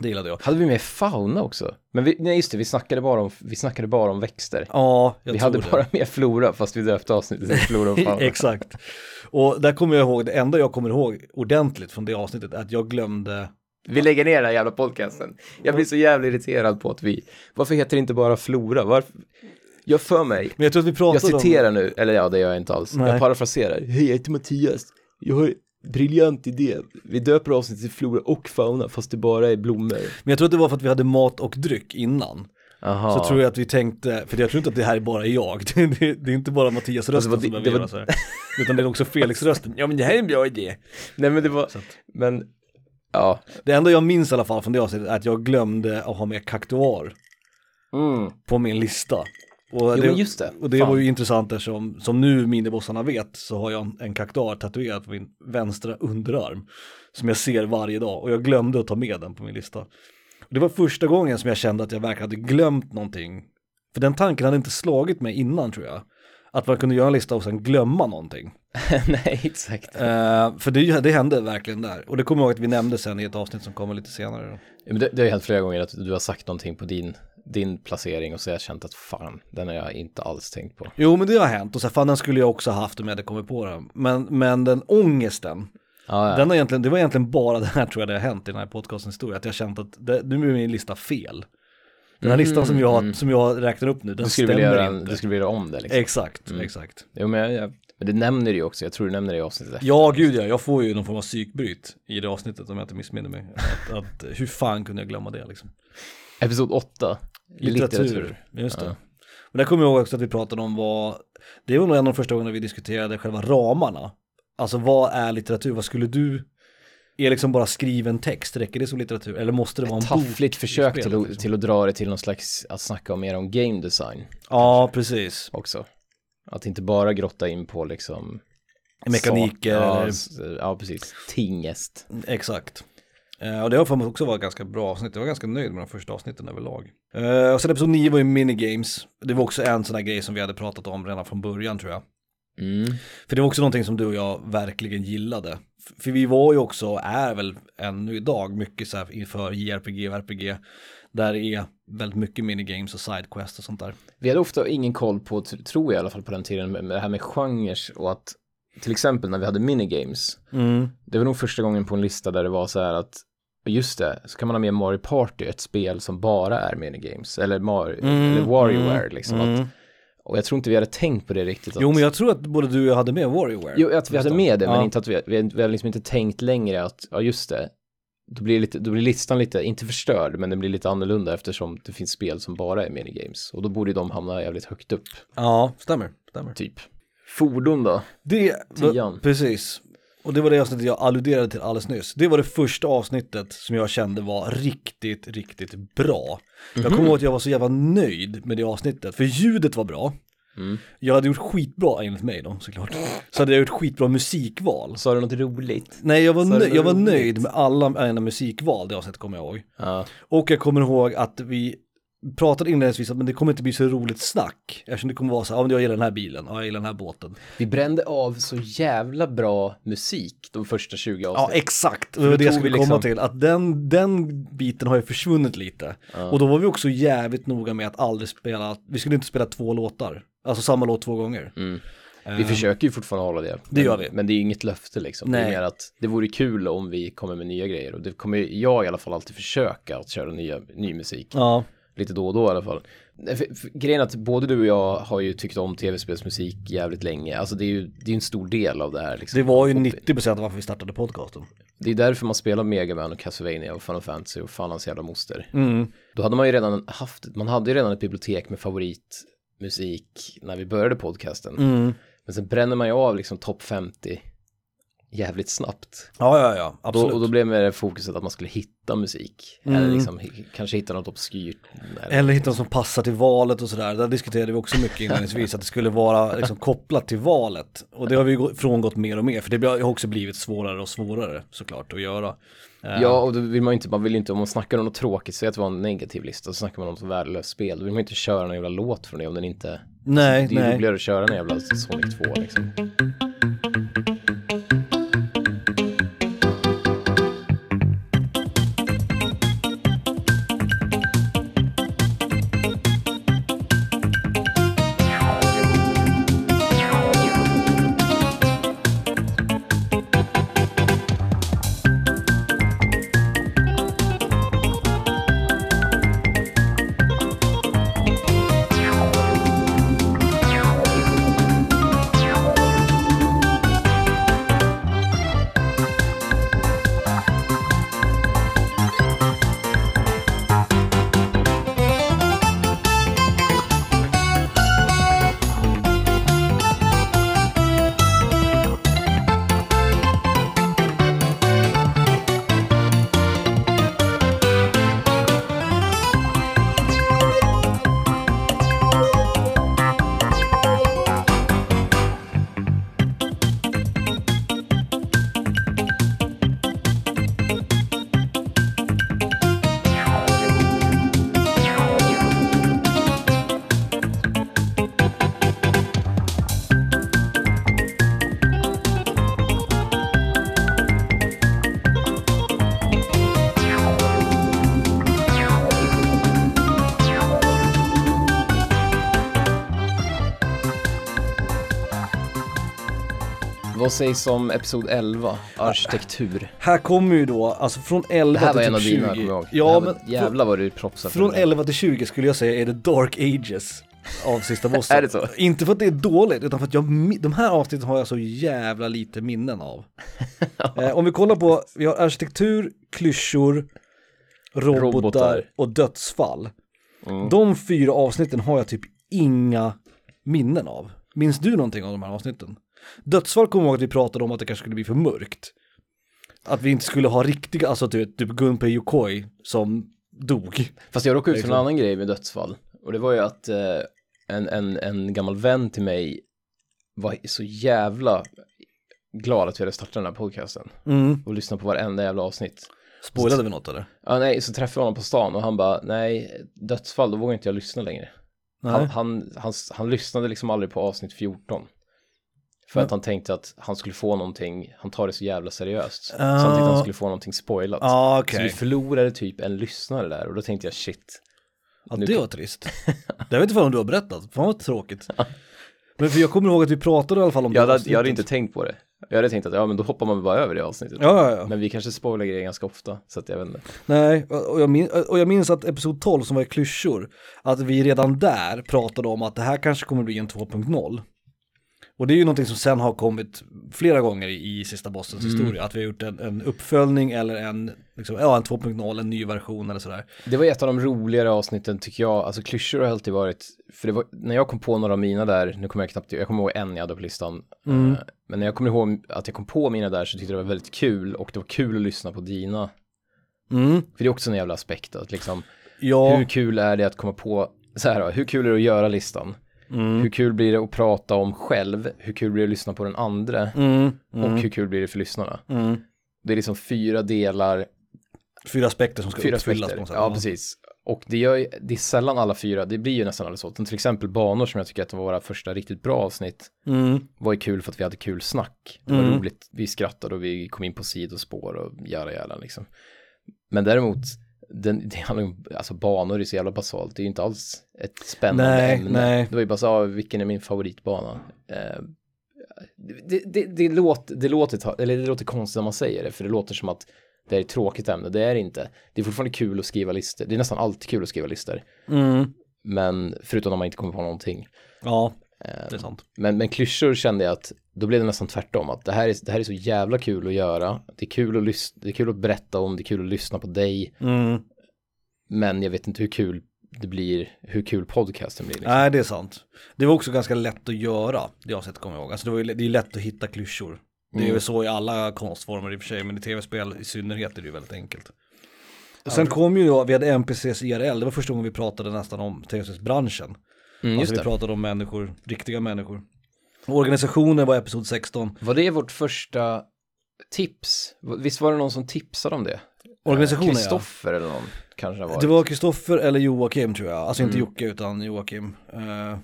Det gillade jag. Hade vi med fauna också? Men vi, nej just det, vi snackade bara om, vi snackade bara om växter. Ja, jag vi tror hade det. bara med flora, fast vi döpte avsnittet till flora och fauna. Exakt. Och där kommer jag ihåg, det enda jag kommer ihåg ordentligt från det avsnittet är att jag glömde Vi lägger ner den här jävla podcasten. Jag blir så jävla irriterad på att vi, varför heter det inte bara flora? Varför? Jag för mig, Men jag tror att vi jag pratade om... citerar nu, eller ja det gör jag inte alls. Nej. Jag parafraserar. Hej, jag heter Mattias. Jag har briljant idé. Vi döper avsnittet till flora och fauna, fast det bara är blommor. Men jag tror att det var för att vi hade mat och dryck innan. Aha. Så tror jag att vi tänkte, för jag tror inte att det här är bara jag, det, det, det är inte bara Mattias rösten Alltså, som behöver göra så här. Utan det är också Felix rösten. Ja men det här är en bra idé. Nej men det var, men, ja. Det enda jag minns i alla fall från det avsnittet är att jag glömde att ha med kaktuar på min lista. Och Jo det, men just det. och det Fan. var ju intressant eftersom, som nu minibossarna vet, så har jag en, en kaktuar tatuerad på min vänstra underarm. Som jag ser varje dag och jag glömde att ta med den på min lista. Och det var första gången som jag kände att jag verkligen hade glömt någonting. För den tanken hade inte slagit mig innan tror jag. Att man kunde göra en lista och sen glömma någonting. Nej, exakt. Eh, för det, det hände verkligen där. Och det kommer jag ihåg att vi nämnde sen i ett avsnitt som kommer lite senare. Ja, Men det, det har ju hänt flera gånger att du har sagt någonting på din, din placering och så har jag känt att fan, den har jag inte alls tänkt på. Jo men det har hänt och så här, fan den skulle jag också haft om jag hade kommit på den. Men, men den ångesten, Ja, ja. den har egentligen, det var egentligen bara det här tror jag det har hänt i den här podcastens historia. Att jag har känt att det, nu är min lista fel. Den här listan som jag, som jag räknar upp nu, den du, stämmer göra inte. du skulle vilja göra om det liksom. Exakt, exakt. Jo, men, jag, jag, men det nämner du ju också, jag tror du nämner det i avsnittet efter. Ja, gud ja, jag får ju någon form av psykbryt i det avsnittet om jag inte missminner mig. Att, att, hur fan kunde jag glömma det liksom? Episod 8, litteratur. Just det. Ja. Men där kommer jag ihåg också att vi pratade om vad, det var nog en av de första gångerna vi diskuterade själva ramarna. Alltså vad är litteratur, vad skulle du, är liksom bara skriven text, räcker det som litteratur? Eller måste det vara en bok? Taffligt försök spel, till, att- liksom? till att dra det till någon slags, att snacka mer om game design Ja, precis. också. Att inte bara grotta in på liksom Mekaniker, ja, ja, precis. Tingest. Exakt. Eh, och det har för mig också varit ganska bra avsnitt. Jag var ganska nöjd med de första avsnitten överlag. Eh, och sen episod 9 var ju minigames. Det var också en sån här grej som vi hade pratat om redan från början tror jag. Mm. För det var också någonting som du och jag verkligen gillade. För vi var ju också, är väl ännu idag, mycket så här inför JRPG och RPG. Där det är väldigt mycket minigames och sidequest och sånt där. Vi hade ofta ingen koll på, tr- tror jag i alla fall på den tiden, med det här med genrer och att till exempel när vi hade minigames, det var nog första gången på en lista där det var så här att just det, så kan man ha med Mario Party, ett spel som bara är minigames, eller, Mario, eller WarioWare liksom. Att, och jag tror inte vi hade tänkt på det riktigt. Att, Jo men jag tror att både du och jag hade med WarioWare. Jo, att vi hade med det, men Ja. inte att vi, vi, vi hade liksom inte tänkt längre att, ja just det, då blir, lite, då blir listan lite, inte förstörd, men den blir lite annorlunda eftersom det finns spel som bara är minigames. Och då borde de hamna jävligt högt upp, Ja, stämmer. stämmer. typ. Fordon då? Det, Tian. precis. Och det var det avsnittet jag alluderade till alldeles nyss. Det var det första avsnittet som jag kände var riktigt, riktigt bra. Jag kommer ihåg att jag var så jävla nöjd med det avsnittet, för ljudet var bra. Mm. Jag hade gjort skitbra enligt mig då såklart. Så hade jag gjort skitbra musikval. Sa du något roligt? Nej, jag var, nöjd, jag var nöjd med alla mina musikval det avsnittet kommer jag ihåg. Ja. Och jag kommer ihåg att vi pratade inledningsvis att men det kommer inte bli så roligt snack. Eftersom det kommer vara så här, ja men jag gillar den här bilen, ja jag gillar den här båten. Vi brände av så jävla bra musik de första 20 Ja avsnitten. exakt, det var det jag skulle liksom- komma till. Att den, den biten har ju försvunnit lite. Och då var vi också jävligt noga med att aldrig spela, vi skulle inte spela två låtar. Alltså samma låt två gånger. Mm. Vi försöker ju fortfarande hålla det. Det gör men, vi. Men det är inget löfte liksom. Det Nej. är mer att det vore kul om vi kommer med nya grejer. Och det kommer jag i alla fall alltid försöka att köra nya, ny musik. Ja, Lite då och då i alla fall. För, för, grejen är att både du och jag har ju tyckt om tv-spelsmusik jävligt länge. Alltså det är ju det är en stor del av det här. Liksom. det var ju 90% av varför vi startade podcasten. Det är därför man spelar Mega Man och Castlevania och Final Fantasy och fan hans jävla moster. Mm. Då hade man ju redan haft, man hade ju redan ett bibliotek med favoritmusik när vi började podcasten. Mm. Men sen bränner man ju av liksom topp 50 jävligt snabbt. Ja, ja, ja, Då, absolut. och då blev det fokuset att man skulle hitta musik. Mm. Eller liksom kanske hitta något obskyrt. Eller, Eller hitta något som passar till valet och sådär. Där diskuterade vi också mycket inledningsvis att det skulle vara liksom kopplat till valet. Och det har vi gå- frångått mer och mer, för det har också blivit svårare och svårare såklart att göra. Eh, Ja, och då vill man ju inte, man vill ju inte, om man snackar om något tråkigt, säg att det var en negativ lista, så snackar man om något värdelöst spel, då vill man ju inte köra någon jävla låt från det om den inte, Nej, det är ju nej. roligare att köra en jävla Sonic 2 liksom. Vad sägs om episod 11, arkitektur? Här kommer ju då, alltså från 11 Det här var till en av dina, 20. kommer jag ihåg. Ja, men jävlar vad du propsade från för det. 11 till 20 skulle jag säga är det Dark Ages av sista bossen. Är det så? Inte för att det är dåligt, utan för att jag, de här avsnitten har jag så jävla lite minnen av. eh, om vi kollar på, vi har arkitektur, klyschor, robotar, Robotar. och dödsfall. Mm. De fyra avsnitten har jag typ inga minnen av. Minns du någonting av de här avsnitten? Dödsfall kommer jag ihåg att vi pratade om att det kanske skulle bli för mörkt. Att vi inte skulle ha riktiga, alltså typ, typ Gunpei Yokoi som dog. Fast jag råkade ut för en Liksom. annan grej med dödsfall. Och det var ju att eh, en, en, en gammal vän till mig var så jävla glad att vi hade startat den här podcasten. Mm. Och lyssnade på varenda jävla avsnitt. Spoilade vi något eller? Ja, nej, så träffade jag honom på stan och han bara, nej, dödsfall, då vågar inte jag lyssna längre. Han, han, han, han lyssnade liksom aldrig på avsnitt 14. För att han tänkte att han skulle få någonting, han tar det så jävla seriöst. Så han tänkte att han skulle få någonting spoilat. Ja, ah, Så vi förlorade typ en lyssnare där och då tänkte jag shit. Ja, Nu det var trist. Det vet inte om du har berättat, fan vad tråkigt. Men för jag kommer ihåg att vi pratade i alla fall om Jag det hade, jag hade inte tänkt på det. Jag hade tänkt att ja men då hoppar man bara över det avsnittet. Ja, ja, ja. Men vi kanske spoilar grejer ganska ofta, så att jag vet inte. Nej, och jag, min, och jag minns att episod 12 som var i klyschor, att vi redan där pratade om att det här kanske kommer bli en 2.0. Och det är ju någonting som sen har kommit flera gånger i, i sista bossens Mm. historia, att vi har gjort en, en uppföljning eller en, liksom, ja, en 2.0, en ny version eller sådär. Det var ett av de roligare avsnitten tycker jag, alltså klyschor har alltid varit, för det var, när jag kom på några av mina där, nu kommer jag knappt, jag kommer ihåg en jag hade på listan, Mm. Eh, men när jag kommer ihåg att jag kom på mina där så tyckte jag det var väldigt kul och det var kul att lyssna på dina, Mm. för det är också en jävla aspekt att liksom, Ja, hur kul är det att komma på, så här då, hur kul är det att göra listan? Mm. Hur kul blir det att prata om själv? Hur kul blir det att lyssna på den andra? Mm. Mm. Och hur kul blir det för lyssnarna? Mm. Det är liksom fyra delar, Fyra aspekter som ska fyra uppfyllas aspekter. på något sätt. Ja, precis. Och det, gör, det är sällan alla fyra, det blir ju nästan aldrig så. Som till exempel banor som jag tycker att var våra första riktigt bra avsnitt Mm. var ju kul för att vi hade kul snack. Det var Mm. roligt, vi skrattade och vi kom in på sidospår och jära jära liksom. Men däremot, den, det handlar om, alltså banor är så jävla basalt, det är ju inte alls ett spännande Nej, ämne. nej. Det var ju bara så, ah, vilken är min favoritbana? Eh, det, det, det, låter, det, låter, eller det låter konstigt när man säger det, för det låter som att det är ett tråkigt ämne, det är det inte. Det är fortfarande kul att skriva listor, det är nästan alltid kul att skriva listor. Mm. Men förutom när man inte kommer på någonting. Ja, Eh, det är sant. men, men klyschor kände jag att då blev det nästan tvärtom. Att det här, är, det här är så jävla kul att göra. Det är kul att, lys- det är kul att berätta om, det är kul att lyssna på dig. Mm. Men jag vet inte hur kul det blir, hur kul podcasten blir. Liksom. Nej, det är sant. Det var också ganska lätt att göra, det avsnittet kommer jag ihåg. Alltså det, var ju, det är lätt att hitta klyschor. Det är Mm. väl så i alla konstformer i och för sig, men i tv-spel i synnerhet är det ju väldigt enkelt. Och sen kom ju då, vi hade NPCs IRL, det var första gången vi pratade nästan om tv-spelsbranschen. Mm, just alltså vi pratade om människor, riktiga människor. Organisationen var episod 16. Var det vårt första tips? Visst var det någon som tipsade om det? Organisationen ja. Kristoffer eller någon kanske det var. Det var Kristoffer eller Joakim tror jag, alltså inte Mm. Jocke utan Joakim. Eh,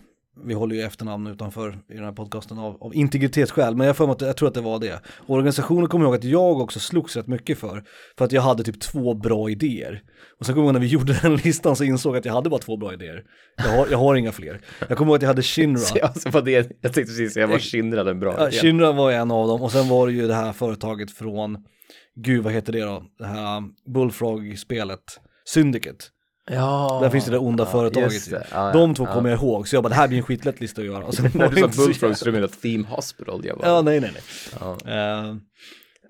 vi håller ju efternamn utanför i den här podcasten av, av integritetsskäl, men jag, för mig att, jag tror att det var det. Organisationen kommer jag ihåg att jag också slogs rätt mycket för, för att jag hade typ två bra idéer. Och sen kommer jag ihåg när vi gjorde den listan så insåg jag att jag hade bara två bra idéer. Jag har, jag har inga fler. Jag kommer ihåg att jag hade Shinra. Alltså var det, jag tänkte precis säga, var Shinra en bra Ja? Shinra var en av dem och sen var det ju det här företaget från, gud vad heter det då, det här Bullfrog-spelet, Syndicate. Ja, Där finns det där onda företaget just ju. det. Ja, De två ja. kommer jag ihåg, så jag bara det här blir en skitlätt lista att göra. Och sen När du sa Bullfrog så du menade Theme Hospital. Jag bara, Ja, nej, nej, nej. ja. Eh,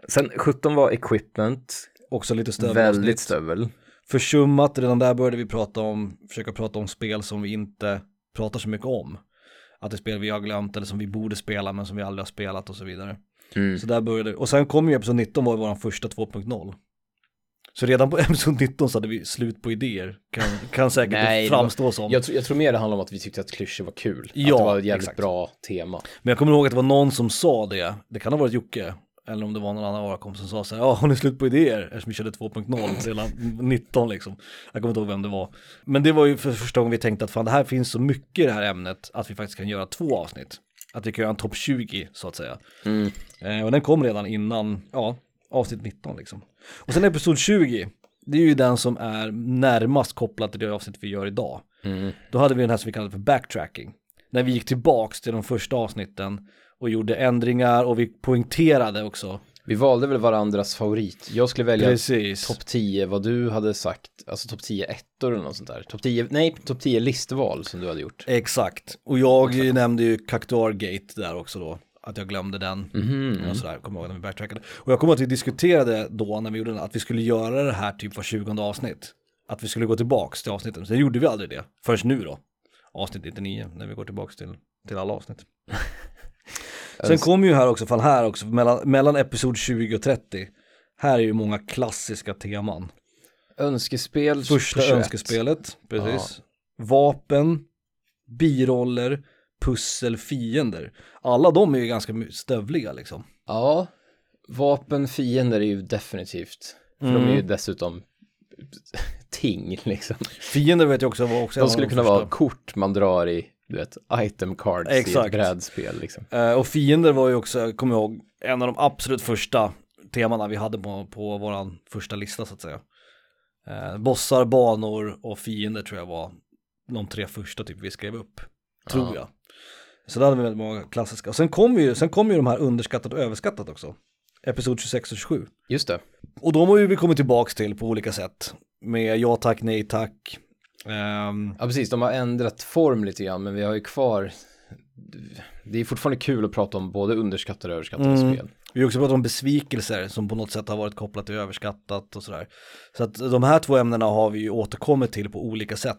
Sen 17 var Equipment, också lite stövel. väldigt stövel. Försummat, redan där började vi prata om, försöka prata om spel som vi inte pratar så mycket om. Att det är spel vi har glömt eller som vi borde spela men som vi aldrig har spelat och så vidare. Mm. Så där började och sen kom ju episod 19 var vår första 2.0. Så redan på episod 19 så hade vi slut på idéer, kan, kan säkert Nej, det var- framstå som. Jag, jag tror mer det handlar om att vi tyckte att klyschor var kul. Ja, att det var ett jävligt exakt. bra tema. Men jag kommer ihåg att det var någon som sa det, det kan ha varit Jocke, eller om det var någon annan kompisar som sa så här, ja har ni slut på idéer? Eftersom vi körde 2.0 redan 19 liksom. Jag kommer inte ihåg vem det var. Men det var ju för första gången vi tänkte att fan det här finns så mycket i det här ämnet att vi faktiskt kan göra två avsnitt. Att vi kan göra en topp 20 så att säga. Mm. Eh, och den kom redan innan, ja, avsnitt 19 liksom. Och sen episod 20, det är ju den som är närmast kopplad till det avsnitt vi gör idag. Mm. Då hade vi den här som vi kallade för backtracking. När vi gick tillbaks till de första avsnitten och gjorde ändringar och vi poängterade också. Vi valde väl varandras favorit. Jag skulle välja Precis. topp 10 vad du hade sagt, alltså topp 10 ettor eller något sånt där. Topp 10, nej, topp 10 listval som du hade gjort. Exakt. Och jag nämnde ju Cactuar Gate där också då. Att jag glömde den. Mhm. Och sådär, kommer ihåg när vi backtrackade. Och jag kommer ihåg att vi diskuterade då när vi gjorde den, att vi skulle göra det här typ var 20 avsnitt. Att vi skulle gå tillbaks till avsnitten. Sen gjorde vi aldrig det, förrän nu då. avsnitt 99 när vi går tillbaka till, till alla avsnitt. Sen kommer ju här också, fan här också, mellan, mellan episod 20 och 30, här är ju många klassiska teman. Önskespel Första 21. önskespelet, precis. Vapen, biroller, pussel, fiender. Alla de är ju ganska stövliga liksom. Ja, vapen, fiender är ju definitivt. För de är ju dessutom ting liksom. Fiender vet jag också var också De skulle de kunna första. vara kort man drar i, du vet, item cards i Exakt. ett brädspel liksom. Eh, och fiender var ju också, kommer jag ihåg, en av de absolut första temana vi hade på, på våran första lista så att säga. Eh, bossar, banor och fiender tror jag var de tre första typ vi skrev upp. Tror Ja. jag. Så där hade vi väldigt många klassiska. Och sen kom ju, sen kom ju de här underskattat och överskattat också. Episod 26 och 27. Just det. Och de har ju vi kommit tillbaks till på olika sätt. Med ja tack, nej tack. Ehm, Ja, precis, de har ändrat form lite grann, men vi har ju kvar det är fortfarande kul att prata om både underskattade och överskattade Mm. spel. Vi har också pratat om besvikelser som på något sätt har varit kopplat till överskattat och sådär. Så att de här två ämnena har vi ju återkommit till på olika sätt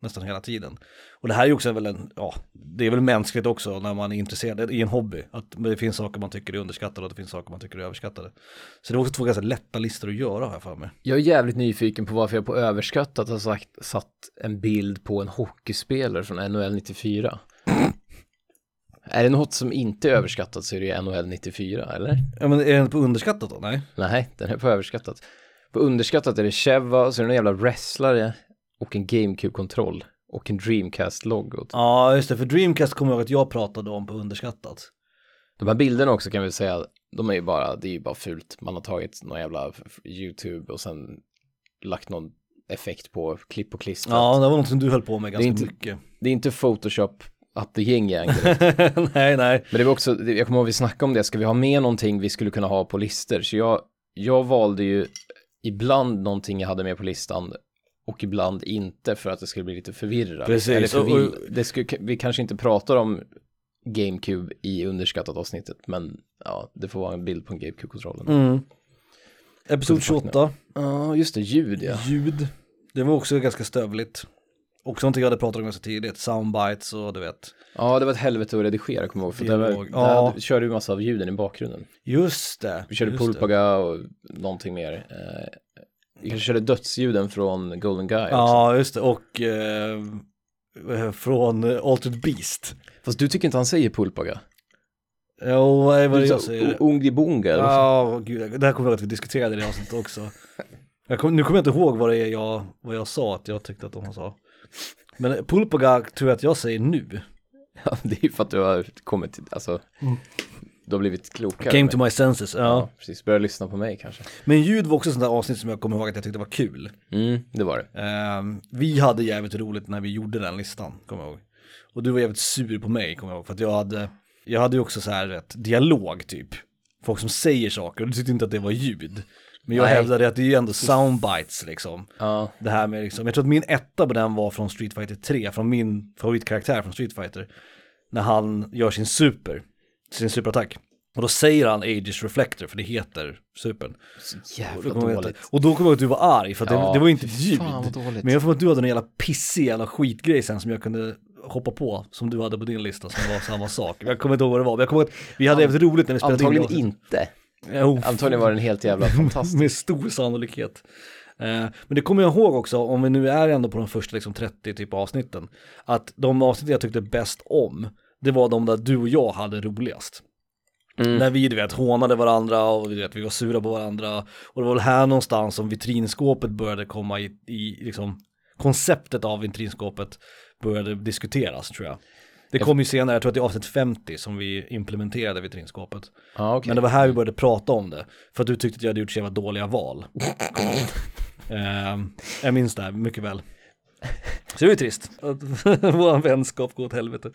nästan hela tiden. Och det här är ju också väl en, ja, det är väl mänskligt också när man är intresserad i en hobby. Att det finns saker man tycker är underskattade och det finns saker man tycker är överskattade. Så det är också två ganska lätta listor att göra har jag för mig. Jag är jävligt nyfiken på varför jag på överskattat har sagt, satt en bild på en hockeyspelare från NHL 94. är det något som inte är överskattat så är det NHL 94, eller? Ja men är den på underskattat då? Nej. Nej, den är på överskattat. På underskattat är det Cheva, och så är det en jävla wrestlare och en GameCube-kontroll och en Dreamcast-logo. Ja just det, för Dreamcast kommer jag ihåg att jag pratade om på underskattat. De här bilderna också kan vi säga, de är ju bara, det är ju bara fult. Man har tagit någon jävla YouTube och sen lagt någon effekt på klipp och klistrat. Ja, det var något som du höll på med ganska inte- mycket. Det är inte Photoshop up the yin yang. nej, nej. Men det var också, det- jag kommer ihåg vi snackade om det, ska vi ha med någonting vi skulle kunna ha på listor? Så jag, jag valde ju ibland någonting jag hade med på listan och ibland inte för att det skulle bli lite förvirrat. Precis, Eller och- och- det skulle, vi kanske inte pratar om GameCube i underskattat avsnittet, men ja, det får vara en bild på en GameCube-kontrollen. Mm. Episod 28, Ja, just det, ljud ja. ljud. Det var också ganska stövligt. Också någonting jag hade pratat om ganska tidigt, soundbites och du vet. Ja, det var ett helvete att redigera, kommer jag ihåg. För där, var, där Ja. hade, körde vi massa av ljuden i bakgrunden. Just det. Vi körde det. Pulpaga och någonting mer. Eh, vi kanske körde dödsljuden från Golden Guy också. Ja, just det. Och eh, från Altered Beast. Fast du tycker inte han säger Pulpaga? Jo, vad är det jag säger? Ungdi Bunga? Ja, gud, det här kommer jag ihåg att vi diskuterade i det avsnittet också. Jag kom, nu kommer jag inte ihåg vad det är jag, vad jag sa att jag tyckte att de sa. Men Pulpaga tror jag att jag säger nu. Ja, det är ju för att du har kommit till, alltså, du har blivit klokare. Came to my senses, ja. Ja, precis. Börja lyssna på mig kanske. Men ljud var också sånt där avsnitt som jag kommer ihåg att jag tyckte var kul. Mm, det var det. Ehm, vi hade jävligt roligt när vi gjorde den listan, kommer jag ihåg. Och du var jävligt sur på mig, kommer jag ihåg. För att jag hade, jag hade ju också så här ett dialog typ. Folk som säger saker och du tyckte inte att det var ljud. Men jag Nej. hävdade att det är ju ändå soundbites liksom. Ja, Det här med liksom, jag tror att min etta på den var från Street Fighter 3, från min favoritkaraktär från Street Fighter. När han gör sin super, sin superattack. Och då säger han Aegis Reflector, för det heter supern. så Och jävla jag dåligt. Och då kommer jag att du var arg, för Ja, det, det var inte ett ljud. Men jag får att du hade en jävla pissig jävla skitgrej sen som jag kunde hoppa på, som du hade på din lista som var samma sak. Jag kommer inte ihåg vad det var, men jag kommer att vi hade jävligt roligt när vi spelade Antagligen in. inte. Jo, Antagligen var den helt jävla fantastisk. med stor sannolikhet. Eh, men det kommer jag ihåg också, om vi nu är ändå på de första liksom 30 typ avsnitten, att de avsnitt jag tyckte bäst om, det var de där du och jag hade roligast. Mm. När vi du vet hånade varandra och du vet, vi var sura på varandra. Och det var väl här någonstans som vitrinskåpet började komma i, i liksom, konceptet av vitrinskåpet började diskuteras tror jag. Det kom ju senare, jag tror att det är avsnitt 50 som vi implementerade vitrinskåpet. Ja, okej. Men det var här vi började prata om det. För att du tyckte att jag hade gjort så jävla dåliga val. Ehm, jag minns det här mycket väl. Så det var ju trist. Våran vänskap går åt helvete.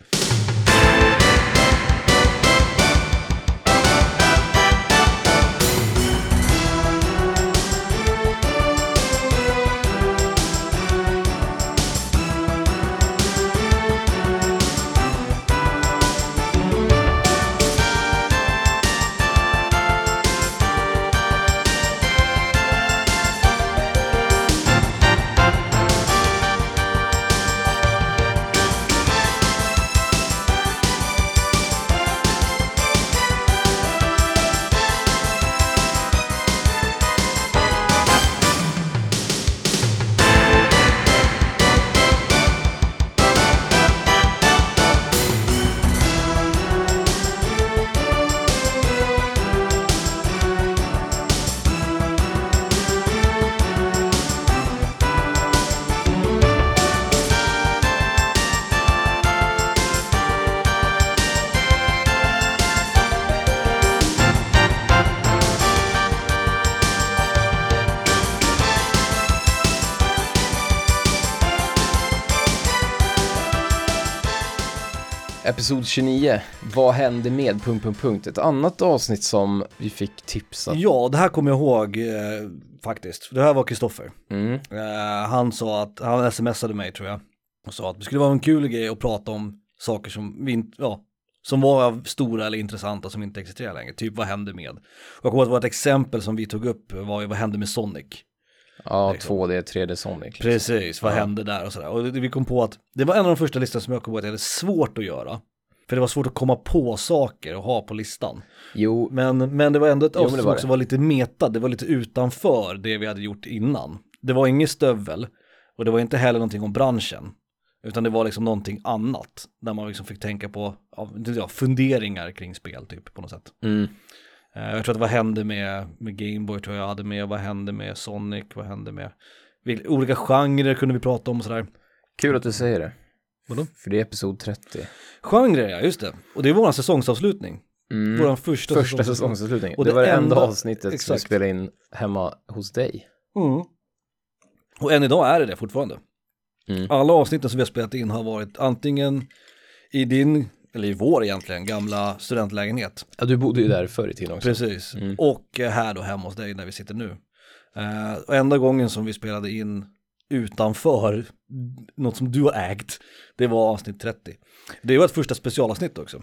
Episod 29, vad hände med... Punkt, punkt, punkt. Ett annat avsnitt som vi fick tipsa. Ja, det här kommer jag ihåg eh, faktiskt. Det här var Kristoffer. Mm. Eh, han sa att, han smsade mig tror jag, och sa att det skulle vara en kul grej att prata om saker som vi inte, ja, som var stora eller intressanta som inte existerar längre. Typ vad hände med? Och jag kommer att det var ett exempel som vi tog upp var ju vad hände med Sonic? Ja, Liksom. 2D, 3D Sonic. Precis, vad Ja. hände där och sådär. Och vi kom på att det var en av de första listorna som jag kom på att det är svårt att göra. För det var svårt att komma på saker och ha på listan. Jo, Men, men det var ändå ett avsnitt som också var lite meta, det var lite utanför det vi hade gjort innan. Det var inget stövel och det var inte heller någonting om branschen. Utan det var liksom någonting annat, där man liksom fick tänka på ja, funderingar kring spel typ på något sätt. mm. Eh, Jag tror att vad hände med, med Gameboy tror jag hade med, vad hände med Sonic, vad hände med olika genrer kunde vi prata om och sådär. kul att du säger det. Vadå? För det är episod 30. Genrer ja, just det. Och det är vår säsongsavslutning. Mm. Vår första, Första säsongsavslutning. Och det, det var det enda, enda- avsnittet som vi exakt. spelade in hemma hos dig. Mm. Och än idag är det det fortfarande. Mm. Alla avsnitten som vi har spelat in har varit antingen i din, eller i vår egentligen, gamla studentlägenhet. Ja, du bodde ju där förr i tiden också. Precis. Mm. Och eh, här då hemma hos dig där vi sitter nu. Eh, och enda gången som vi spelade in utanför något som du har ägt, det var avsnitt 30. Det var ett första specialavsnitt också.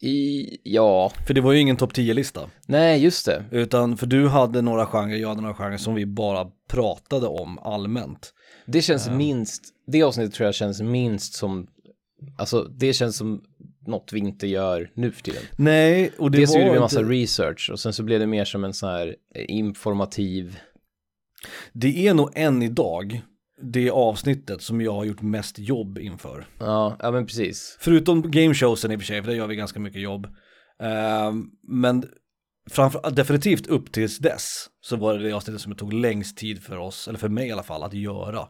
I, ja, För det var ju ingen topp 10-lista. nej just det. Utan för du hade några genrer, jag hade några genrer som vi bara pratade om allmänt. Det känns minst, det avsnittet tror jag känns minst som, alltså det känns som något vi inte gör nu för tiden. Nej, och det Dels var gjorde vi en inte- massa research och sen så blev det mer som en sån här eh, informativ, Det är nog än idag det avsnittet som jag har gjort mest jobb inför. ja, ja men precis. Förutom gameshowsen i och för sig, för där gör vi ganska mycket jobb. Ehm, men framför, definitivt upp tills dess så var det det avsnittet som det tog längst tid för oss, eller för mig i alla fall, att göra.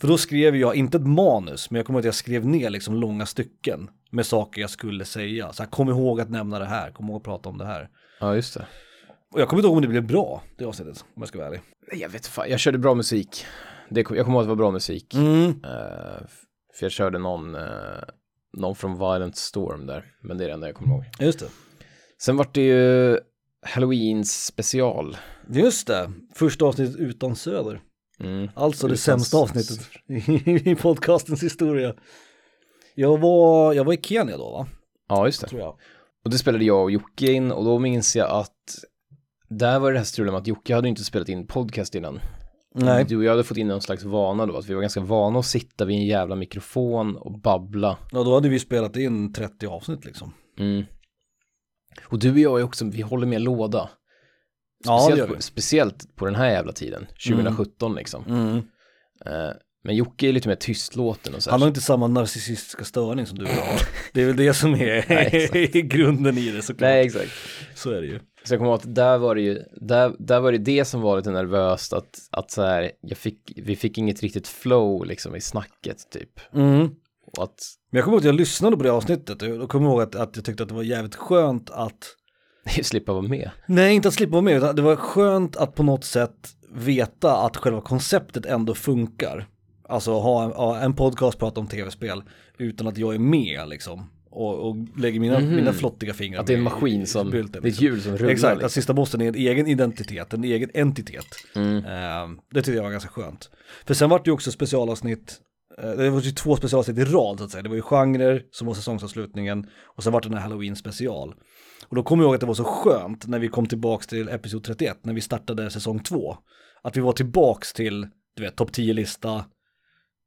För då skrev jag, inte ett manus, men jag kommer ihåg att jag skrev ner liksom långa stycken med saker jag skulle säga. Så här, kom ihåg att nämna det här, kom ihåg att prata om det här. Ja, just det. Och jag kommer inte ihåg om det blev bra, det avsnittet, om jag ska vara ärlig. Nej, Jag vet fan, jag körde bra musik. Det, jag kommer ihåg att det var bra musik. Mm. Eh, för jag körde någon, eh, någon från Violent Storm där, men det är det enda jag kommer ihåg. Just det. Sen vart det ju Halloweens special. Just det, första avsnittet utan Söder. Mm. Alltså det Utan sämsta avsnittet i podcastens historia. Jag var, jag var i Kenya då va? Ja, just det. Tror jag. Och det spelade jag och Jocke in och då minns jag att där var det här strulet med att Jocke hade inte spelat in podcast innan. Nej. Du och jag hade fått in någon slags vana då, att vi var ganska vana att sitta vid en jävla mikrofon och babbla. Ja då hade vi spelat in 30 avsnitt liksom. Mm. Och du och jag är också, vi håller med låda. Ja Speciellt, vi. på, speciellt på den här jävla tiden, 2017 liksom. Mm. Eh, men Jocke är lite mer tystlåten och så. Han har inte samma narcissistiska störning som du har. Det är väl det som är Nej, grunden i det såklart. Nej, exakt. Så är det ju. Så jag kommer ihåg att där var det ju, där, där var det det som var lite nervöst att, att så här, jag fick, vi fick inget riktigt flow liksom i snacket typ. Mm. Och att, Men jag kommer ihåg att jag lyssnade på det avsnittet och jag kommer ihåg att, att jag tyckte att det var jävligt skönt att slippa vara med. Nej, inte att slippa vara med, utan det var skönt att på något sätt veta att själva konceptet ändå funkar. Alltså ha en, ha en podcast prata om tv-spel utan att jag är med liksom. Och, och lägger mina, Mhm. mina flottiga fingrar Att det är en maskin som, bulten, det är ett liksom. hjul som rullar. Exakt, att liksom. sista bossen är en egen identitet, en egen entitet. Mm. Eh, det tyckte jag var ganska skönt. För sen var det ju också specialavsnitt, eh, det var ju två specialavsnitt i rad så att säga. Det var ju genrer som var säsongsavslutningen och sen var det den här halloween special. Och då kommer jag ihåg att det var så skönt när vi kom tillbaks till episod 31, när vi startade säsong 2. Att vi var tillbaks till, du vet, topp 10-lista,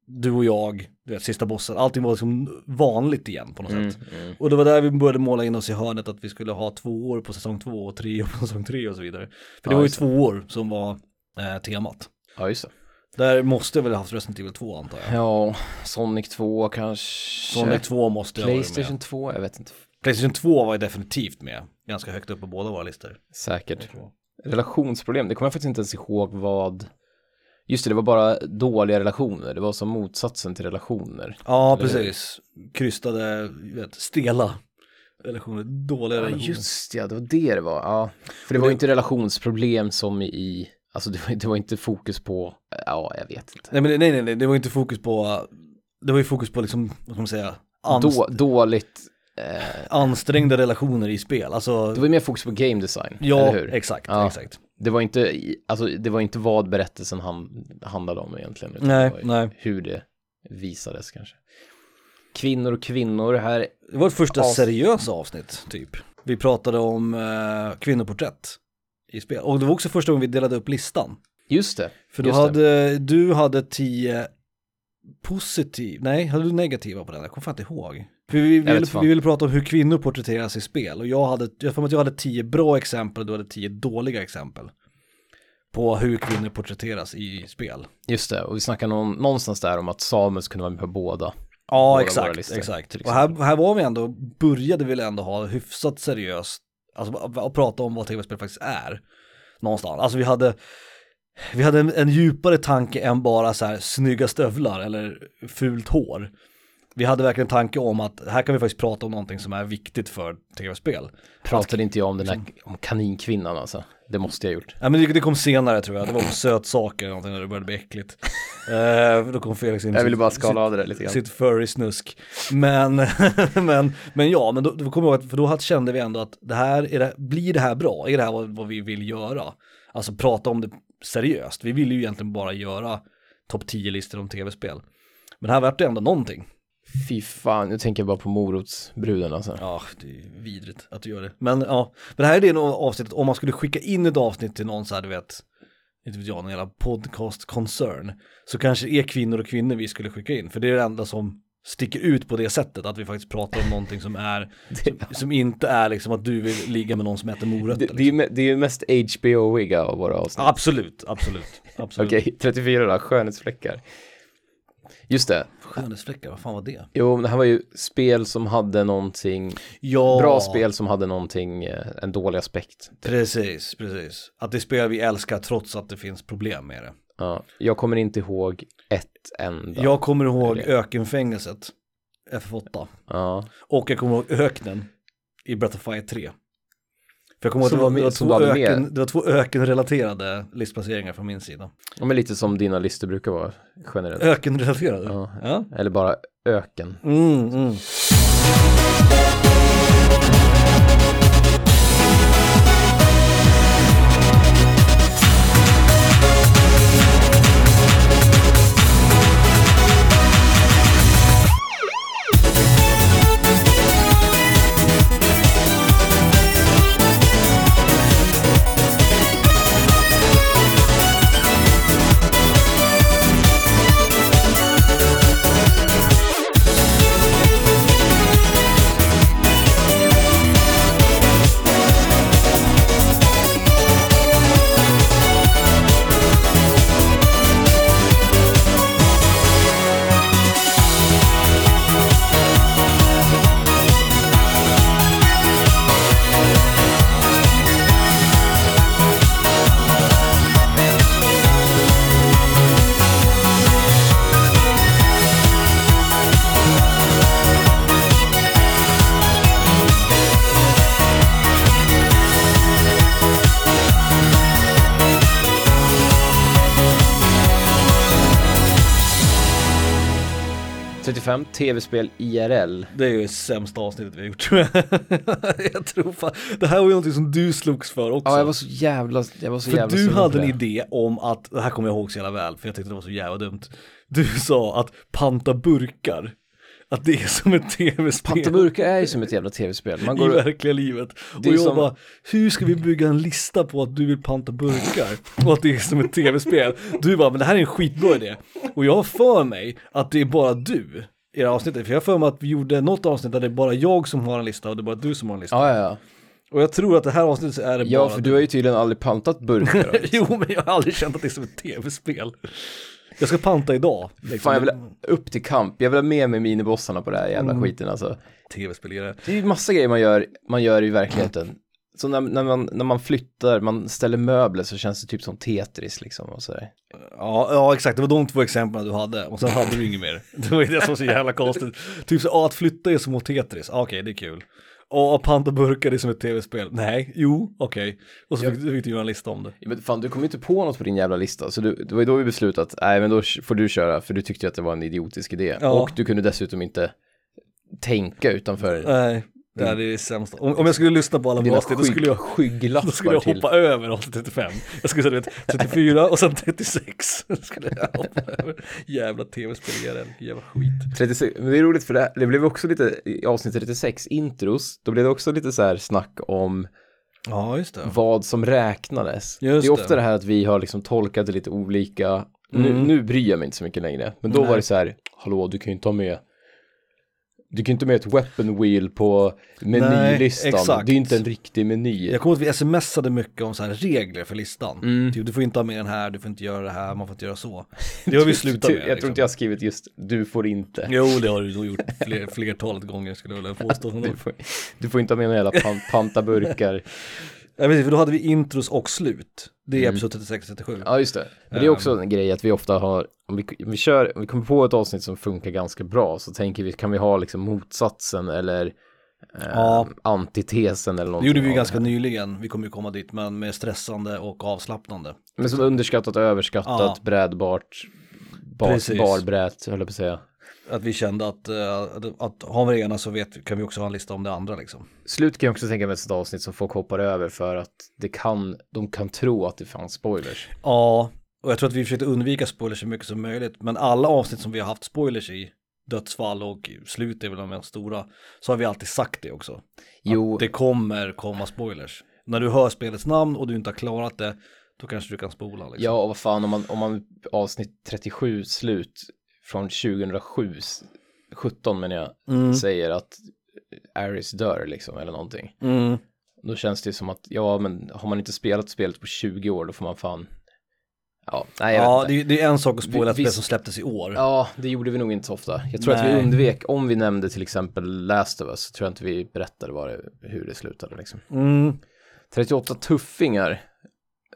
du och jag, du vet, sista bossen, allting var liksom vanligt igen på något Mm, sätt. mm. Och det var där vi började måla in oss i hörnet att vi skulle ha två år på säsong två och tre år på säsong tre och så vidare. För det Ja, var ju två år som var eh, temat. Ja, just det. Där måste jag väl ha haft Resident Evil 2 antar jag. Ja, Sonic 2 kanske. Sonic 2 måste jag ha Playstation med. 2, jag vet inte. Playstation 2 var ju definitivt med. Ganska högt upp på båda våra listor. Säkert. Relationsproblem, det kommer jag faktiskt inte ens ihåg vad. Just det, det var bara dåliga relationer. Det var som motsatsen till relationer. Ja, Eller hur? precis. Krystade, vet, stela relationer, dåliga Ja, relationer. just ja, det var det det var. Ja. För det var ju inte relationsproblem som i, alltså det var, det var inte fokus på, ja, jag vet inte. Nej, men nej, nej, nej, det var inte fokus på, det var ju fokus på liksom, vad ska man säga, anst- Då, dåligt, eh, ansträngda relationer i spel. Alltså, det var ju mer fokus på game design, ja, hur? exakt, Ja. exakt. Det var inte, alltså det var inte vad berättelsen han, handlade om egentligen. utan Nej, det nej. Hur det visades kanske. Kvinnor och kvinnor här, Det var ett första As- seriösa avsnitt, typ. Vi pratade om eh, kvinnoporträtt i spel. Och det var också första gången vi delade upp listan. just det. För då just det. hade, du hade tio positiv, nej, hade du negativa på den? Jag kommer fan inte ihåg. För vi, vi, fan. vi ville prata om hur kvinnor porträtteras i spel och jag hade, jag mig att jag hade tio bra exempel och du hade tio dåliga exempel. På hur kvinnor porträtteras i spel. Just det, och vi snackade någon, någonstans där om att Samus kunde vara med på båda. Ja, våra exakt, listor, exakt. Och här, här var vi ändå, började vi ändå ha hyfsat seriöst, alltså att prata om vad tv-spel faktiskt är. Någonstans, alltså vi hade, vi hade en, en djupare tanke än bara så här snygga stövlar eller fult hår. Vi hade verkligen en tanke om att här kan vi faktiskt prata om någonting som är viktigt för tv-spel. Pratade inte jag om den här, om kaninkvinnan alltså. Det måste jag ha gjort. Ja men det, det kom senare tror jag, det var på sötsaker eller någonting när det började bli äckligt. Eh, då kom Felix in Jag ville sitt- bara skala av det där lite sitt, grann. sitt furry snusk. Men, men, men ja, men då, då kommer jag ihåg att, för då kände vi ändå att det här, är det, blir det här bra? Är det här vad, vad vi vill göra? Alltså prata om det seriöst. Vi ville ju egentligen bara göra topp 10-listor om tv-spel. Men här vart det ändå någonting. Fy fan, nu tänker jag bara på morotsbruden alltså. Ja, det är vidrigt att du gör det. Men ja, men det här är det nog avsnittet, om man skulle skicka in ett avsnitt till någon så här, du vet, inte vet jag, någon jävla podcast concern, så kanske det är kvinnor och kvinnor vi skulle skicka in, för det är det enda som sticker ut på det sättet, att vi faktiskt pratar om någonting som är, som, som inte är liksom att du vill ligga med någon som äter morötter. Det, är liksom. me- det är ju mest HBO-iga av våra avsnitt. Absolut, absolut, absolut. Okej, 34 då, skönhetsfläckar. Just det. Skönhetsfläckar, vad fan var det? Jo, men det här var ju spel som hade någonting, Ja, bra spel som hade någonting, eh, en dålig aspekt. Precis, precis. Att det är spel vi älskar trots att det finns problem med det. Ja, jag kommer inte ihåg ett enda. Jag kommer ihåg ökenfängelset, FF8. Ja, Och jag kommer ihåg öknen i Breath of Fire 3. För jag kommer ihåg att det var, det, var två med. öken, det var två ökenrelaterade listplaceringar från min sida. Ja, men lite som dina listor brukar vara generellt. Ökenrelaterade? Ja. ja. Eller bara öken. Mm, mm. Mm. 35, tv-spel IRL. Det är ju det sämsta avsnittet vi har gjort jag. tror fan, det här var ju någonting som du slogs för också. Ja, jag var så jävla, jag var så För jävla du hade en idé om att, det här kommer jag ihåg så jävla väl, för jag tyckte det var så jävla dumt. Du sa att panta burkar, att det är som ett tv-spel. Pantaburkar är ju som ett jävla tv-spel. Man i går, verkliga livet. Och jag som- bara, hur ska vi bygga en lista på att du vill panta burkar? Och att det är som ett tv-spel. Du bara, men det här är en skitbra idé. Och jag har för mig att det är bara du här avsnittet. För jag har för mig att vi gjorde något avsnitt där det är bara jag som har en lista och det är bara du som har en lista. ja, ja, ja. Och jag tror att det här avsnittet så är det Ja, bara för du har ju tydligen aldrig pantat burkar. jo, men jag har aldrig känt att det är som ett tv-spel. Jag ska panta idag. liksom. Fan, jag vill upp till kamp. Jag vill ha med mig minibossarna på det här jävla Mm. skiten alltså. Tv-spel är det. Det är ju massa grejer man gör, man gör i verkligheten. Så när, när, man, när man flyttar, man ställer möbler så känns det typ som Tetris liksom och sådär. Ja, ja, exakt. Det var de två exemplen du hade. Och sen hade du inget mer. Det var det som var så jävla konstigt. Typ så, ja, att flytta är som att Tetris. Ja, Okej, det är kul. Och panta burkar är som ett tv-spel. Nej, jo, okej. Och så fick, fick du göra en lista om det. Ja, men fan, du kom ju inte på något på din jävla lista, så du, det var ju då vi beslutade att nej, men då får du köra, för du tyckte ju att det var en idiotisk idé. Ja. Och du kunde dessutom inte tänka utanför. Nej, det är det sämsta. Om, om jag skulle lyssna på alla Dina avsnitt då skulle jag skygglappar Då skulle jag till. hoppa över avsnitt 35. Jag skulle säga du vet 34 och sen 36. skulle jag hoppa över. Jävla tv-spelare, jävla skit. 36, men det är roligt för det, det blev också lite, i avsnitt 36, intros, då blev det också lite så här snack om Ja, just det. vad som räknades. Just det är ofta det. det här att vi har liksom tolkat det lite olika. Nu, Mm. nu bryr jag mig inte så mycket längre, men då Nej. var det så här, hallå, du kan ju inte ha med du kan inte med ett weapon wheel på menylistan. exakt. det är inte en riktig meny. Jag kommer ihåg att vi smsade mycket om så här regler för listan. Mm. Typ, du får inte ha med den här, du får inte göra det här, man får inte göra så. Det har vi slutat med. Jag tror liksom. inte jag har skrivit just, du får inte. Jo, det har du nog gjort fler, flertalet gånger skulle jag vilja påstå. Du får, du får inte ha med några jävla pan, pantaburkar. Ja, precis, för då hade vi intros och slut. Det är Mm. episod 36-37. Ja, just det. Men det är också en grej att vi ofta har, om vi, om vi kör, om vi kommer på ett avsnitt som funkar ganska bra så tänker vi, kan vi ha liksom motsatsen eller eh, Ja. antitesen eller Det någonting. gjorde vi ju ganska det nyligen, vi kommer ju komma dit, men med stressande och avslappnande. Men som underskattat och överskattat, Ja. brädbart, bar, barbrät, höll jag på att säga. Att vi kände att, eh, att, att har vi det ena så vet, kan vi också ha en lista om det andra liksom. Slut kan jag också tänka mig ett avsnitt som folk hoppar över för att det kan, de kan tro att det fanns spoilers. Ja, och jag tror att vi försökte undvika spoilers så mycket som möjligt, men alla avsnitt som vi har haft spoilers i, dödsfall och slut är väl de stora, så har vi alltid sagt det också. Jo, Det kommer komma spoilers. När du hör spelets namn och du inte har klarat det, då kanske du kan spola liksom. Ja, och vad fan om man, om man avsnitt 37 slut från 2007, 17 menar jag, Mm. säger att Aris dör liksom eller någonting. Mm. Då känns det som att, ja men har man inte spelat spelet på 20 år då får man fan, ja, nej jag Ja, det, det är en sak att spoila ett spel som släpptes i år. Ja, det gjorde vi nog inte så ofta. Jag tror att vi Nej. undvek, om vi nämnde till exempel Last of Us, så tror jag inte vi berättade vad det, hur det slutade liksom. Mm. 38 tuffingar,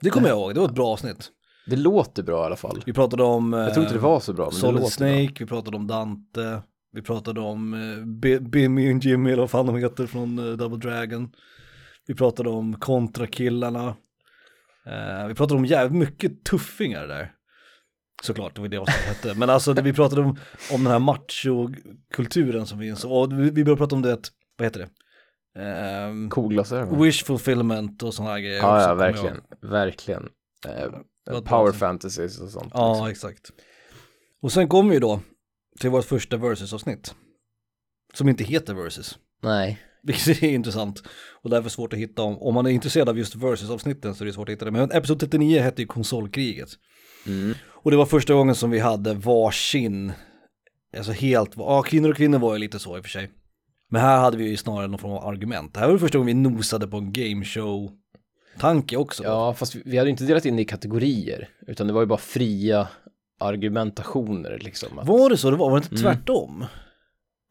Det kommer jag ihåg, det var ett bra avsnitt. Det låter bra i alla fall. Vi pratade om Jag tror inte det var så bra, men det Solid låter Snake, bra. vi pratade om Dante, vi pratade om eh, Bimmy och Jimmy eller vad fan de heter från eh, Double Dragon. Vi pratade om kontrakillarna. Eh, vi pratade om jävligt mycket tuffingar där. Såklart, det var det avsnittet hette. Men alltså det, vi pratade om, om den här machokulturen som finns. Och vi, började prata om det, vad heter det? Ehm, Coolglasögon. wish fulfillment och sådana här grejer. Ja, också, ja, jag verkligen, verkligen. Power fantasies och sånt. Ja, liksom. exakt. Och sen kommer vi då till vårt första versus-avsnitt. Som inte heter versus. Nej, Vilket är intressant. Och därför svårt att hitta om, om man är intresserad av just versus-avsnitten så är det svårt att hitta det. Men episod 39 hette ju konsolkriget. mm. Och det var första gången som vi hade varsin, alltså helt, ja kvinnor och kvinnor var ju lite så i och för sig. Men här hade vi ju snarare någon form av argument. Det här var det första gången vi nosade på en gameshow-tanke också. ja, fast vi, hade inte delat in det i kategorier, utan det var ju bara fria argumentationer liksom. Att, Var det så det var? Var det inte Mm. tvärtom?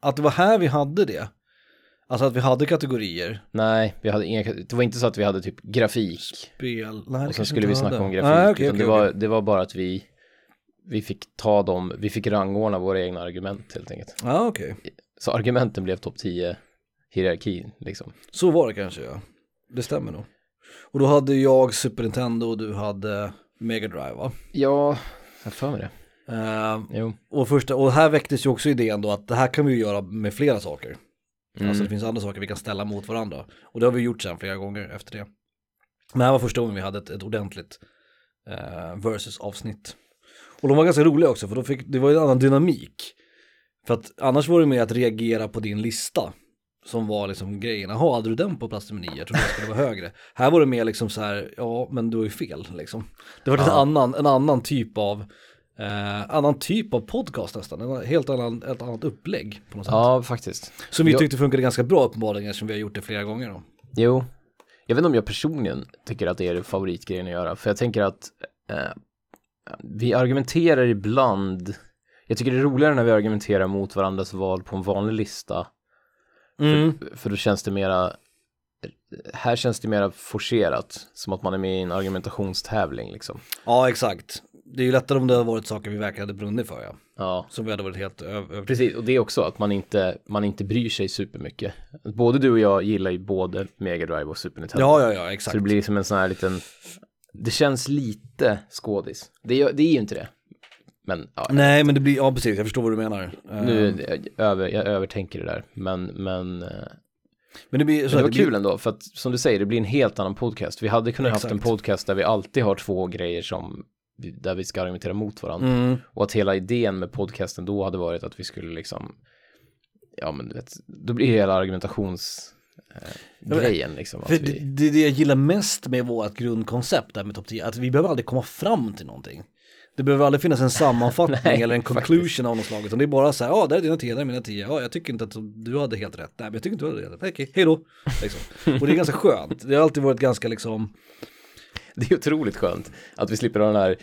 Att det var här vi hade det? Alltså att vi hade kategorier, Nej, vi hade inga, det var inte så att vi hade typ grafik spel, nej det och sen skulle vi snacka hade. om grafik. Nej, utan okej, det, var, okej. det var bara att vi, vi fick ta dem, vi fick rangordna våra egna argument helt enkelt. Ja okej, Så argumenten blev topp 10 hierarkin liksom. så var det kanske ja. Det stämmer nog. Och då hade jag Super Nintendo och du hade Mega Drive va? Ja, jag för mig det. Jo. och, första, och här väcktes ju också idén då att det här kan vi ju göra med flera saker. Mm. Alltså det finns andra saker vi kan ställa mot varandra. Och det har vi gjort sen flera gånger efter det. Men det här var första gången vi hade ett, ett ordentligt eh, versus-avsnitt. Och de var ganska roliga också för då fick, det var ju en annan dynamik. För att annars var det mer att reagera på din lista. Som var liksom grejen, jaha hade du den på plats nummer nio? Jag trodde den skulle vara högre. Här var det mer liksom så här, ja men du har ju fel liksom. Det var en, Ja. annan, en annan typ av Eh, annan typ av podcast nästan, en helt annan, ett annat upplägg på något sätt. Ja, faktiskt. Som vi tyckte funkade ganska bra uppenbarligen eftersom vi har gjort det flera gånger då. Jo, jag vet inte om jag personligen tycker att det är favoritgrejen att göra, för jag tänker att eh, vi argumenterar ibland, jag tycker det är roligare när vi argumenterar mot varandras val på en vanlig lista, Mm. för då känns det mera, här känns det mera forcerat, som att man är med i en argumentationstävling liksom. Ja exakt. Det är ju lättare om det hade varit saker vi verkligen hade brunnit för ja. Ja, Som vi hade varit helt över. precis, och det är också att man inte, man inte bryr sig supermycket. Både du och jag gillar ju både Mega Drive och Super Nintendo. Ja ja ja Så exakt. det blir som en sån här liten, det känns lite skådis. Det, är- det är ju inte det. Men ja, Nej men det blir, ja precis, jag förstår vad du menar. nu, Ehm, jag, över, jag övertänker det där. Men, men, eh, men det blir så men det var blir- kul ändå, för att som du säger, det blir en helt annan podcast. Vi hade kunnat haft en Exakt. podcast där vi alltid har två grejer som, där vi ska argumentera mot varandra. Mm. Och att hela idén med podcasten då hade varit att vi skulle liksom, ja men du vet, då blir hela argumentations eh, grejen liksom. För det, vi, det, det jag gillar mest med vårt grundkoncept där med topp 10, att vi behöver aldrig komma fram till någonting. Det behöver aldrig finnas en sammanfattning Nej, eller en faktiskt. conclusion av något slag, utan det är bara så här, ja, där är dina 10, där är mina 10, ja, jag tycker inte att du hade helt rätt, nej, men jag tycker inte du hade helt rätt, okej, hej då. Liksom. Och det är ganska skönt, det har alltid varit ganska liksom, det är otroligt skönt att vi slipper ha den här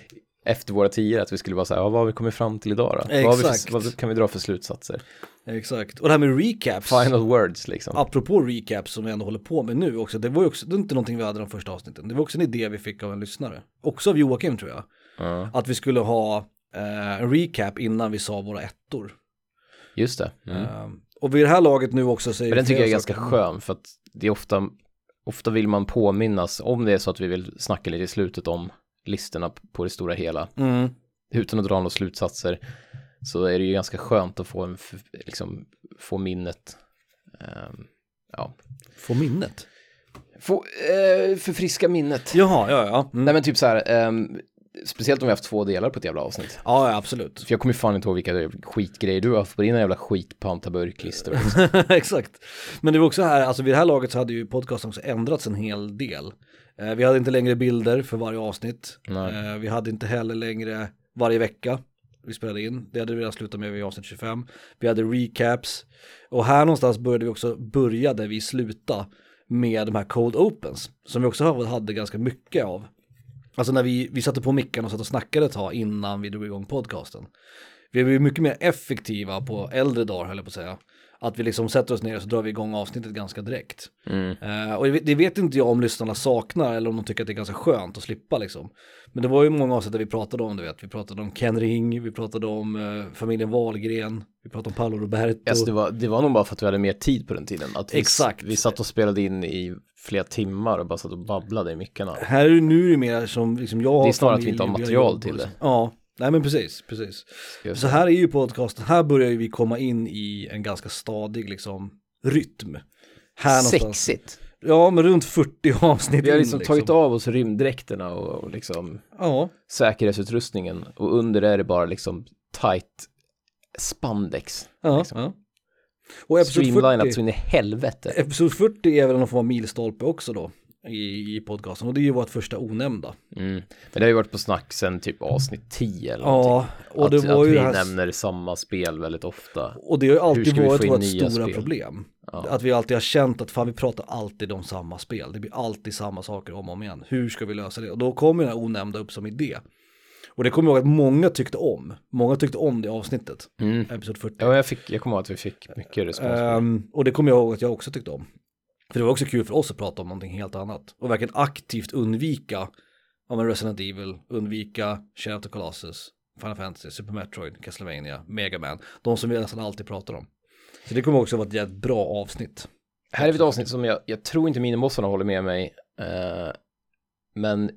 efter våra tio, att vi skulle bara säga, ja, vad har vi kommit fram till idag då? Vad, Exakt. för, vad kan vi dra för slutsatser? exakt. Och det här med recaps, Final words liksom. apropå recaps som vi ändå håller på med nu också, det var ju också, det är inte någonting vi hade de första avsnitten, det var också en idé vi fick av en lyssnare, också av Joakim tror jag, Ja, att vi skulle ha eh, en recap innan vi sa våra ettor. just det. Mm. Ehm, och vid det här laget nu också säger Men den tycker jag är ganska saker- skön för att det är ofta, ofta vill man påminnas om det är så att vi vill snacka lite i slutet om listorna på det stora hela Mm. utan att dra några slutsatser så är det ju ganska skönt att få en, liksom, få minnet, ehm, ja, Få minnet. få, eh, förfriska minnet. Jaha, ja, ja. Mm. Nej men typ så här, ehm, speciellt om vi har haft två delar på ett jävla avsnitt. Ja, absolut. För jag kommer fan inte ihåg vilka skitgrejer du har haft på dina jävla skitpantaburklistor. Exakt. Men det var också här, alltså vid det här laget så hade ju podcasten också ändrats en hel del. Eh, vi hade inte längre bilder för varje avsnitt. Eh, vi hade inte heller längre varje vecka vi spelade in. Det hade vi redan slutat med vid avsnitt 25. Vi hade recaps. Och här någonstans började vi också börja där vi slutade med de här cold opens. Som vi också hade ganska mycket av. Alltså när vi, vi satte på micken och satt och snackade ett tag innan vi drog igång podcasten. Vi blev mycket mer effektiva på äldre dagar höll jag på att säga. Att vi liksom sätter oss ner och så drar vi igång avsnittet ganska direkt. Mm. Eh, och det vet- inte jag om lyssnarna saknar eller om de tycker att det är ganska skönt att slippa liksom. Men det var ju många avsnitt där vi pratade om, du vet, vi pratade om Ken Ring, vi pratade om eh, familjen Wahlgren, vi pratade om Paolo Roberto. Alltså det var, det var nog bara för att vi hade mer tid på den tiden. Att vi, Exakt. Vi satt och spelade in i flera timmar och bara satt och babblade i mickarna. Här är det nu mer som liksom jag har Det är snarare att vi inte har material till det. Ja, nej men precis, precis. Så här är ju podcasten, här börjar vi komma in i en ganska stadig liksom rytm. Här. Sexigt. Ja, men runt 40 avsnitt Vi har in, liksom tagit av oss rymddräkterna och, och liksom Ja, säkerhetsutrustningen och under är det bara liksom tight spandex. ja, Liksom. ja. Och Streamlinat 40, så in i helvete. episod 40 är väl någon form av milstolpe också då i, i podcasten och det är ju vårt första onämnda. Mm. Men det har ju varit på snack sen typ avsnitt 10 eller någonting. Ja, och det att, var att ju vi här, nämner samma spel väldigt ofta. och det har ju alltid varit vårt stora spel? problem. Ja. Att vi alltid har känt att fan vi pratar alltid om samma spel, det blir alltid samma saker om och om igen. Hur ska vi lösa det? Och då kommer den här onämnda upp som idé. Och det kommer jag ihåg att många tyckte om. Många tyckte om det avsnittet, Mm. episod 40. Ja, jag, fick, jag kommer ihåg att vi fick mycket respons. det. Ehm, och det kommer jag ihåg att jag också tyckte om. För det var också kul för oss att prata om någonting helt annat. Och verkligen aktivt undvika, ja men Resident Evil, undvika Shadow of the Colossus, Final Fantasy, Super Metroid, Castlevania, Mega Man. De som vi nästan alltid pratar om. Så det kommer också vara ett jävligt bra avsnitt. Här är ett avsnitt som jag, jag tror inte minibossarna håller med mig. Eh, men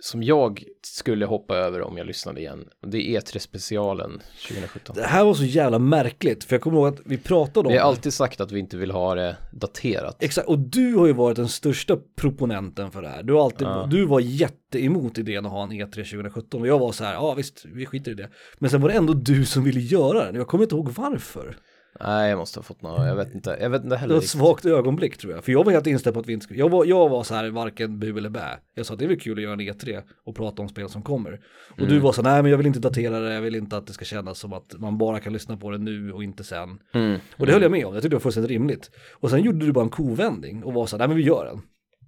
som jag skulle hoppa över om jag lyssnade igen. Det är E3 specialen 2017. Det här var så jävla märkligt, för jag kommer ihåg att vi pratade om Vi har det. alltid sagt att vi inte vill ha det daterat. Exakt, och du har ju varit den största proponenten för det här. Du, har alltid, Ja. du var jätteemot idén att ha en E E3 2017 och jag var så här, ja visst, vi skiter i det. Men sen var det ändå du som ville göra den, jag kommer inte ihåg varför. Nej, jag måste ha fått något, jag vet inte, jag vet inte Det heller var ett svagt ögonblick tror jag, för jag var helt inställd på att vi inte skulle, jag var, jag var så här varken bu eller bä. Jag sa att det är väl kul att göra en E3 och prata om spel som kommer. Och Mm. du var så nej men jag vill inte datera det, jag vill inte att det ska kännas som att man bara kan lyssna på det nu och inte sen. Mm. Och det höll jag med om, jag tyckte det var fullständigt rimligt. Och sen gjorde du bara en kovändning och var så nej men vi gör den.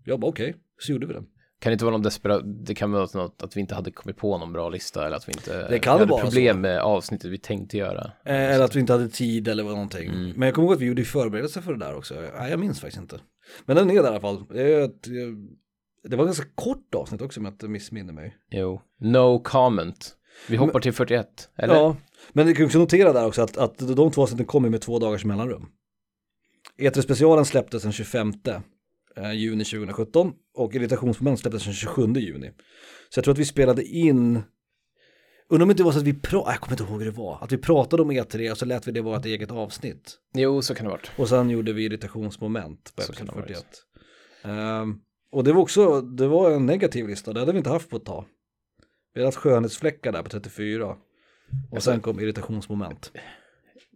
Jag bara okej, så gjorde vi den. Kan det inte vara någon desperat, det kan vara något att vi inte hade kommit på någon bra lista eller att vi inte Det kan vi hade problem så. med avsnittet vi tänkte göra. Eh, Eller att vi inte hade tid eller vad någonting. Mm. Men jag kommer ihåg att vi gjorde förberedelser för det där också. Nej, jag minns faktiskt inte. Men den är där i alla fall. Det, eh, det var ett ganska kort avsnitt också om jag inte missminner mig. Jo, no comment. Vi hoppar till 41, eller? Ja, men du kan också notera där också att, att de två avsnitten kommer med två dagars mellanrum. E3-specialen släpptes den 25 eh, juni 2017 och irritationsmoment släpptes den 27 juni. Så jag tror att vi spelade in Undrar om det inte var så att vi pratade, jag kommer inte ihåg hur det var, att vi pratade om E3 och så lät vi det vara ett eget avsnitt. Jo, så kan det ha varit. Och sen gjorde vi irritationsmoment på episod det ha 41. Ehm, och det var också, det var en negativ lista, det hade vi inte haft på ett tag. Vi hade haft skönhetsfläckar där på 34. Och Alltså- sen kom irritationsmoment.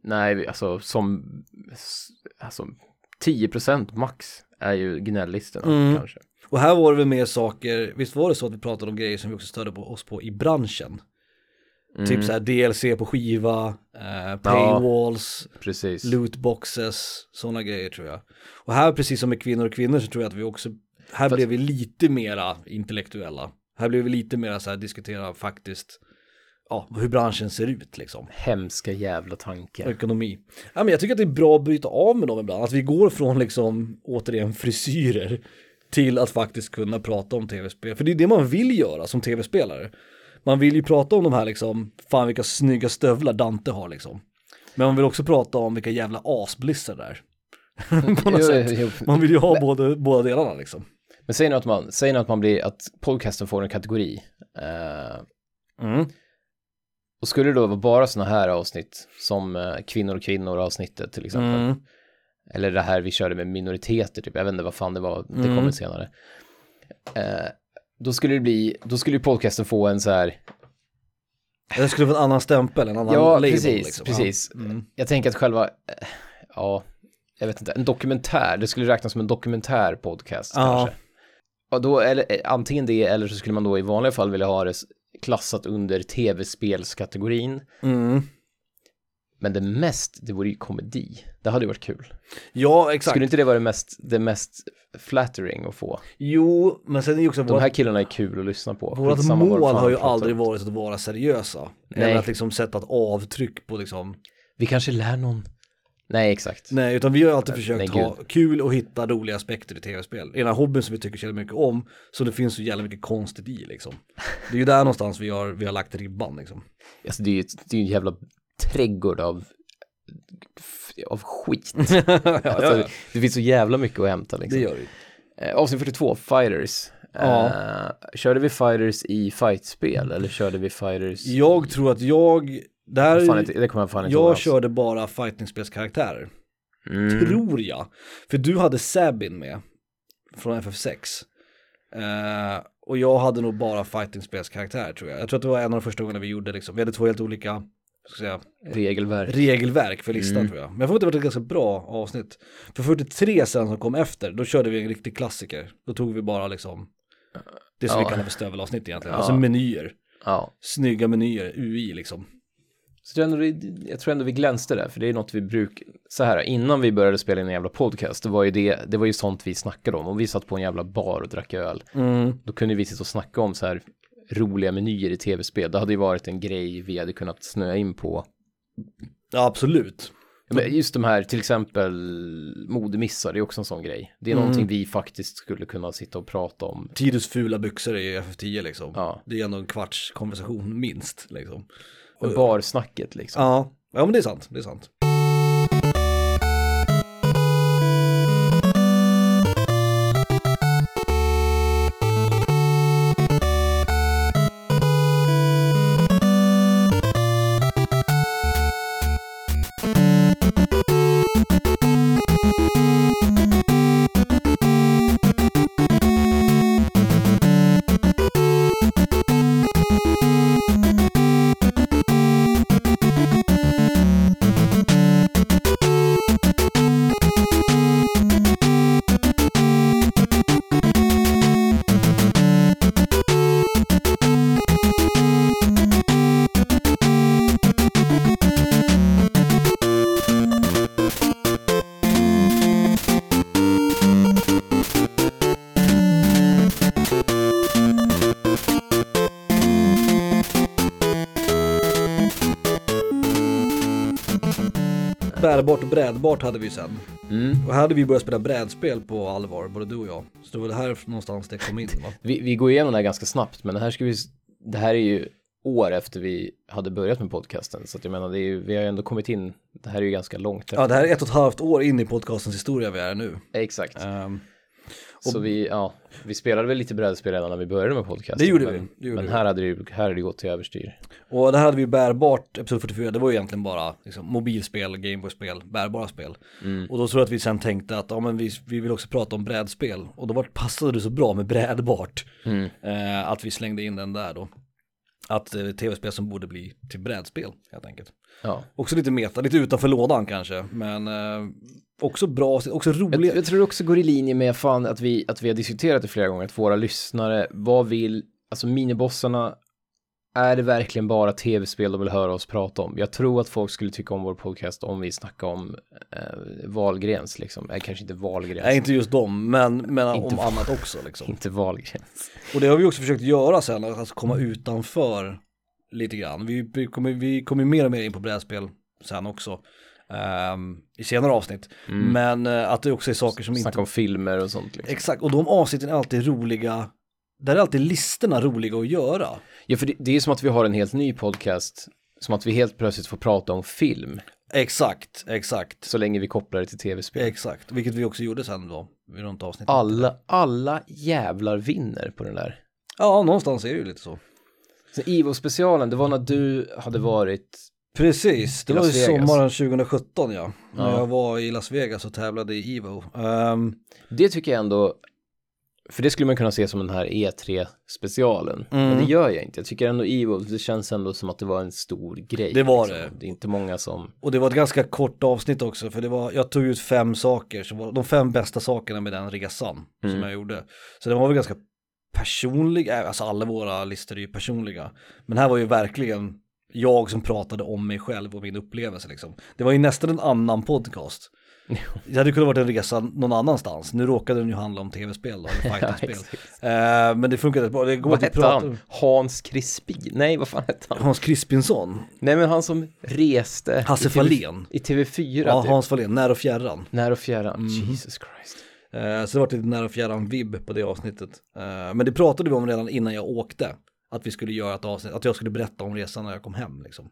Nej, alltså som, alltså 10% max är ju gnällistorna Mm. kanske. Och här var det väl mer saker, visst var det så att vi pratade om grejer som vi också störde på oss på i branschen? Mm, Typ så här DLC på skiva, eh, paywalls, Precis. lootboxes, sådana grejer tror jag. Och här precis som med kvinnor och kvinnor så tror jag att vi också, här Fast- blev vi lite mera intellektuella. Här blev vi lite mera så här diskutera faktiskt, ja, hur branschen ser ut liksom. Hemska jävla tankar. Ekonomi. Ja, men jag tycker att det är bra att bryta av med dem ibland, att vi går från liksom, återigen frisyrer till att faktiskt kunna prata om tv-spel. För det är det man vill göra som tv-spelare. Man vill ju prata om de här liksom, fan vilka snygga stövlar Dante har liksom. Men man vill också prata om vilka jävla asblissar det är. På något Jo, sätt. jo. Man vill ju ha både, båda delarna liksom. Men säg nu att man, säg nu att man blir, att podcasten får en kategori. Eh, Mm. och skulle det då vara bara sådana här avsnitt, som eh, kvinnor och kvinnor avsnittet till exempel. Mm. Eller det här vi körde med minoriteter, typ. jag vet inte vad fan det var, det Mm. kommer senare. Eh, då skulle det bli, då skulle ju podcasten få en så här, Det skulle vara en annan stämpel, en annan ja label precis, liksom. precis. Ja. Mm. Jag tänker att själva, eh, ja, jag vet inte, en dokumentär, det skulle räknas som en dokumentär podcast Ja. kanske. Och då, eller eh, antingen det, eller så skulle man då i vanliga fall vilja ha det klassat under tv-spelskategorin. Mm. Men det mest, det vore ju komedi. Det hade ju varit kul. Ja, exakt. Skulle inte det vara det mest, det mest flattering att få? Jo, men sen är ju också De här killarna är kul att lyssna på. Vårt Skitsamma vad mål har ju aldrig varit att vara seriösa. Nej. Eller att liksom sätta ett avtryck på liksom. Vi kanske lär någon. Nej, exakt. Nej, utan vi har alltid Nej, försökt nej, ha kul och hitta roliga aspekter i tv-spel. Här hobbyn som vi tycker så mycket om, så det finns så jävla mycket konstigt i liksom. Det är ju där någonstans vi har, vi har lagt ribban liksom. Alltså, det är ju det är en jävla trädgård av, av skit. Alltså, det finns så jävla mycket att hämta det liksom. gör vi. Eh, avsnitt 42, Fighters. Ja. Eh, körde vi Fighters i fightspel eller körde vi Fighters? Jag tror att jag, där, Fan, inte, det kommer jag fan inte jag körde bara fightingspelskaraktärer. Mm. Tror jag. För du hade Sabin med från FF6. Eh, och jag hade nog bara fightingspelskaraktär tror jag. Jag tror att det var en av de första gångerna vi gjorde liksom. Vi hade två helt olika säga, Regelverk. regelverk för listan Mm. tror jag. Men jag får inte det var ett ganska bra avsnitt. För 43 sen som kom efter, då körde vi en riktig klassiker. Då tog vi bara liksom det som Ja. vi kallar för stövelavsnitt egentligen. Ja. Alltså menyer. Ja. Snygga menyer, UI liksom. Så jag, ändå, jag tror ändå vi glänste där, för det är något vi brukar, så här, innan vi började spela in en jävla podcast, det var ju det, det var ju sånt vi snackade om, och vi satt på en jävla bar och drack öl, då kunde vi sitta och snacka om så här roliga menyer i tv-spel, det hade ju varit en grej vi hade kunnat snöa in på. Ja absolut. Men just de här, till exempel modemissar, det är också en sån grej. Det är någonting vi faktiskt skulle kunna sitta och prata om. Tidus fula byxor i FF10 liksom. Ja. Det är ändå en kvarts konversation minst liksom. Barsnacket liksom. Ja, ja men det är sant, det är sant. Bärbart och brädbart hade vi sen. Mm. Och här hade vi börjat spela brädspel på allvar, både du och jag. Så det var det här någonstans det kom in va? Vi, vi går igenom det här ganska snabbt, men det här, ska vi, det här är ju år efter vi hade börjat med podcasten, så att jag menar, det är ju, vi har ju ändå kommit in, det här är ju ganska långt. Ja, det här är ett och ett halvt år in i podcastens historia vi är nu. Exakt. Ehm, Så vi, ja, vi spelade väl lite brädspel redan när vi började med podcasten. Det gjorde men, vi, det gjorde men här hade det här hade det gått till överstyr. Och det här hade vi bärbart, episod 44, det var ju egentligen bara liksom, mobilspel, Gameboy-spel, bärbara spel. Och då tror jag att vi sen tänkte att ja, men vi, vi vill också prata om brädspel. Och då var, passade det så bra med brädbart. Eh, att vi slängde in den där då. Att eh, tv-spel som borde bli till brädspel helt enkelt. Ja. Också lite meta, lite utanför lådan kanske, men eh, också bra, också Jag, roliga. jag tror det också går i linje med fan att vi, att vi har diskuterat det flera gånger, att våra lyssnare, vad vill, alltså minibossarna, är det verkligen bara tv-spel de vill höra oss prata om? Jag tror att folk skulle tycka om vår podcast om vi snackar om eh, Wahlgrens liksom, eh, kanske inte Wahlgrens, Nej, inte just dem, men, men om val- annat också liksom. inte Wahlgrens. Och det har vi också försökt göra sen, alltså komma utanför lite grann. Vi, vi kommer vi kommer mer och mer in på brädspel sen också. Ehm, I senare avsnitt. Men eh, att det också är saker som inte... Snacka om filmer och sånt liksom. Exakt, och de avsnitten är alltid roliga. Där är alltid listorna roliga att göra. Ja, för det, det är som att vi har en helt ny podcast, som att vi helt plötsligt får prata om film, Exakt, exakt. så länge vi kopplar det till tv-spel. Exakt, vilket vi också gjorde sen då, vid runt avsnittet. Alla, alla jävlar vinner på den där. Ja, någonstans är det ju lite så. Så Ivo-specialen, det var när du hade varit, Precis, det var ju sommaren 2017 ja. När Ja. jag var i Las Vegas och tävlade i Evo. Ehm, det tycker jag ändå, för det skulle man kunna se som den här E3-specialen, men Mm. det gör jag inte. Jag tycker ändå Ivo, det känns ändå som att det var en stor grej. Det var liksom. det. Det är inte många som, och det var ett ganska kort avsnitt också, för det var, jag tog ut fem saker, som var de fem bästa sakerna med den resan som jag gjorde. Så den var väl ganska personlig, äh, alltså alla våra listor är ju personliga. Men här var ju verkligen jag som pratade om mig själv och min upplevelse liksom. Det var ju nästan en annan podcast. Det hade kunnat varit en resa någon annanstans. Nu råkade den ju handla om tv-spel då, eller fighting-spel. exakt. Eh, men det funkade bra. Det går vad hette han? Hans Crispin? Nej, vad fan hette han? Hans Crispinsson, Nej, men han som reste. Hasse i TV Fahlén. I TV4, Ja, typ. Hans Fahlén, När och fjärran. När och fjärran. Mm. Jesus Christ. Eh, så det var lite När och fjärran-vibb på det avsnittet. Eh, men det pratade vi om redan innan jag åkte. Att vi skulle göra ett avsnitt, att jag skulle berätta om resan när jag kom hem liksom.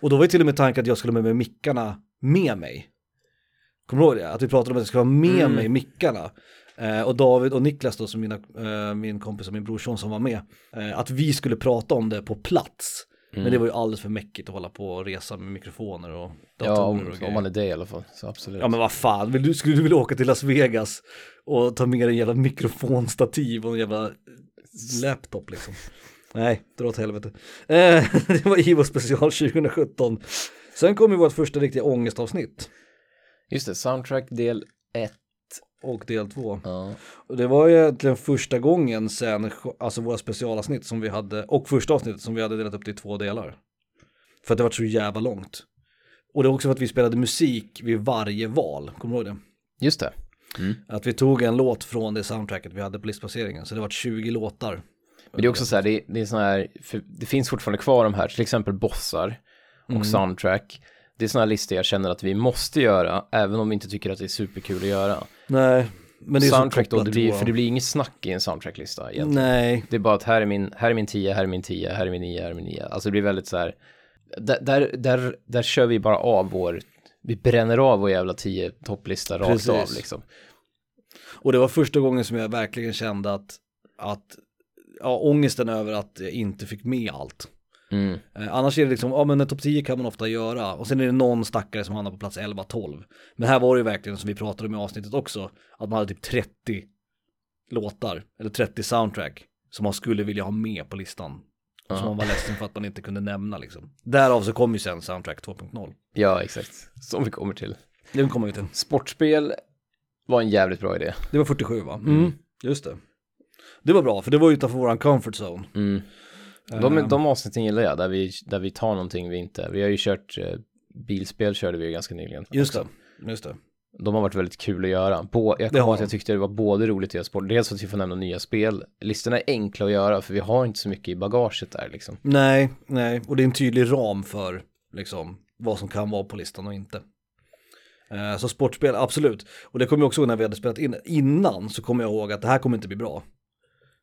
Och då var ju till och med tanken att jag skulle med mig mickarna med mig. Kommer du ihåg det? Att vi pratade om att jag skulle ha med Mm. mig mickarna. Eh, och David och Niklas då, som mina, eh, min kompis och min brorson som var med. Eh, att vi skulle prata om det på plats. Men det var ju alldeles för mäckigt att hålla på och resa med mikrofoner och datorer Ja, och om, grejer. om man är det i alla fall. Så absolut. Ja men vad fan, vill du, skulle du vilja åka till Las Vegas och ta med dig en jävla mikrofonstativ och en jävla laptop liksom? Nej, dra åt helvete. Eh, det var Ivo special 2017. Sen kom ju vårt första riktiga ångestavsnitt Just det, soundtrack del 1. och del två. Ja. Och det var ju egentligen första gången sen, alltså våra specialavsnitt som vi hade, och första avsnittet som vi hade delat upp det i två delar. För att det var så jävla långt. Och det var också för att vi spelade musik vid varje val, kommer du ihåg det? Just det. Att vi tog en låt från det soundtracket vi hade på listplaceringen, så det var 20 låtar. Men det är också så här, det, det är sån här, det finns fortfarande kvar de här, till exempel bossar och Mm. soundtrack. Det är här listor jag känner att vi måste göra, även om vi inte tycker att det är superkul att göra. Nej, men det är soundtrack då, det blir, för det blir inget snack i en soundtracklista egentligen. Nej, Det är bara att här är min, här är min 10, här är min 10, här är min 9, här är min 9. Alltså det blir väldigt så här, där, där, där, där kör vi bara av vår, vi bränner av vår jävla 10 topplista rakt Precis. av liksom. och det var första gången som jag verkligen kände att, att ja, ångesten över att jag inte fick med allt. Mm. Eh, annars är det liksom, ja men en topp 10 kan man ofta göra och sen är det någon stackare som hamnar på plats 11-12. Men här var det ju verkligen som vi pratade om i avsnittet också, att man hade typ 30 låtar, eller 30 soundtrack, som man skulle vilja ha med på listan. Och som man var ledsen för att man inte kunde nämna liksom. Därav så kom ju sen soundtrack 2.0. Ja, exakt. Som vi kommer till. Den kommer vi till. Sportspel var en jävligt bra idé. Det var 47 va? Mm. Just det. Det var bra, för det var utanför våran comfort zone. Mm. De, de avsnitten gillar jag, där vi, där vi tar någonting vi inte, vi har ju kört eh, bilspel körde vi ju ganska nyligen. Just också. det, just det. De har varit väldigt kul att göra. Bå, jag kommer att jag tyckte det var både roligt att göra sport, dels för att vi får nämna nya spel. Listorna är enkla att göra för vi har inte så mycket i bagaget där liksom. Nej, nej, och det är en tydlig ram för liksom vad som kan vara på listan och inte. Eh, Så sportspel, absolut. Och det kommer jag också ihåg när vi hade spelat in. Innan så kommer jag ihåg att det här kommer inte bli bra.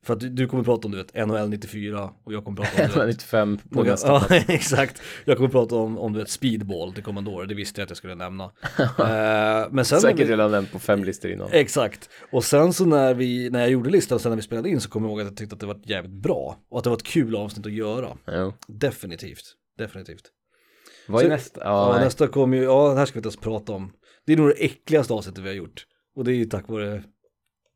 För att du, du kommer prata om du vet NHL 94 och jag kommer prata om vet, 95 på Några- nästa ja, exakt. Jag kommer prata om, om du vet, speedball till Commodore, det visste jag att jag skulle nämna. Eh, men sen Säkert vi, redan nämnt på fem listor innan. Exakt. Och sen så när, vi, när jag gjorde listan, sen när vi spelade in så kommer jag ihåg att jag tyckte att det var jävligt bra. Och att det var ett kul avsnitt att göra. Jo. Definitivt. Definitivt. Vad är Så- nästa? Ja, Ja, nästa kommer ju, ja det här ska vi inte ens prata om. Det är nog det äckligaste avsnittet vi har gjort. Och det är ju tack vare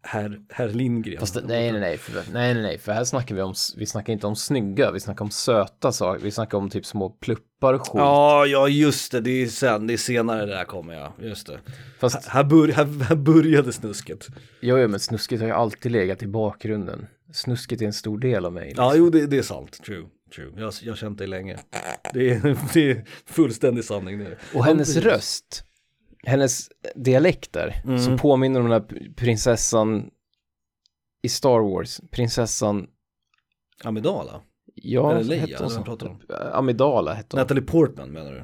herr, herr Lindgren. Fast nej, nej, nej, för, nej, nej, nej, för här snackar vi om, vi snackar inte om snygga, vi snackar om söta saker, vi snackar om typ små pluppar och skit. Ja, ja just det, det är sen, det är senare det där kommer jag, just det. Fast, Här, bör, här, här började snusket. jo, jo, men snusket har ju alltid legat i bakgrunden. Snusket är en stor del av mig. liksom. Ja, jo det, det är sant, true, true. Jag, jag har känt dig länge. Det är, det är fullständig sanning det. Och hennes röst, hennes dialekter, Mm. som påminner om den här prinsessan i Star Wars, prinsessan, Amidala? ja, Eller Leia, hette hon så? pratar om? Amidala hette hon. Natalie Portman menar du?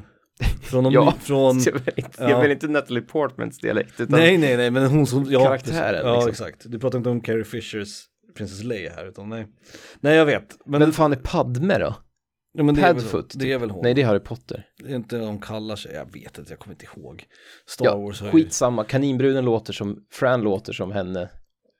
Från, de, Ja, från Jag vill inte, Ja. jag vill inte Natalie Portmans dialekt, utan nej nej nej men hon som, ja, Karaktären, Ja liksom. exakt, du pratar inte om Carrie Fishers Princess Leia här utan nej. Nej jag vet, men, Men fan är Padme då? Ja, men det, är väl, Padfoot, det är väl hon. Nej, det är Harry Potter. Det är inte de kallar sig, jag vet inte, jag kommer inte ihåg. Star Ja, Wars har ju... skitsamma. Kaninbruden låter som, Fran låter som henne.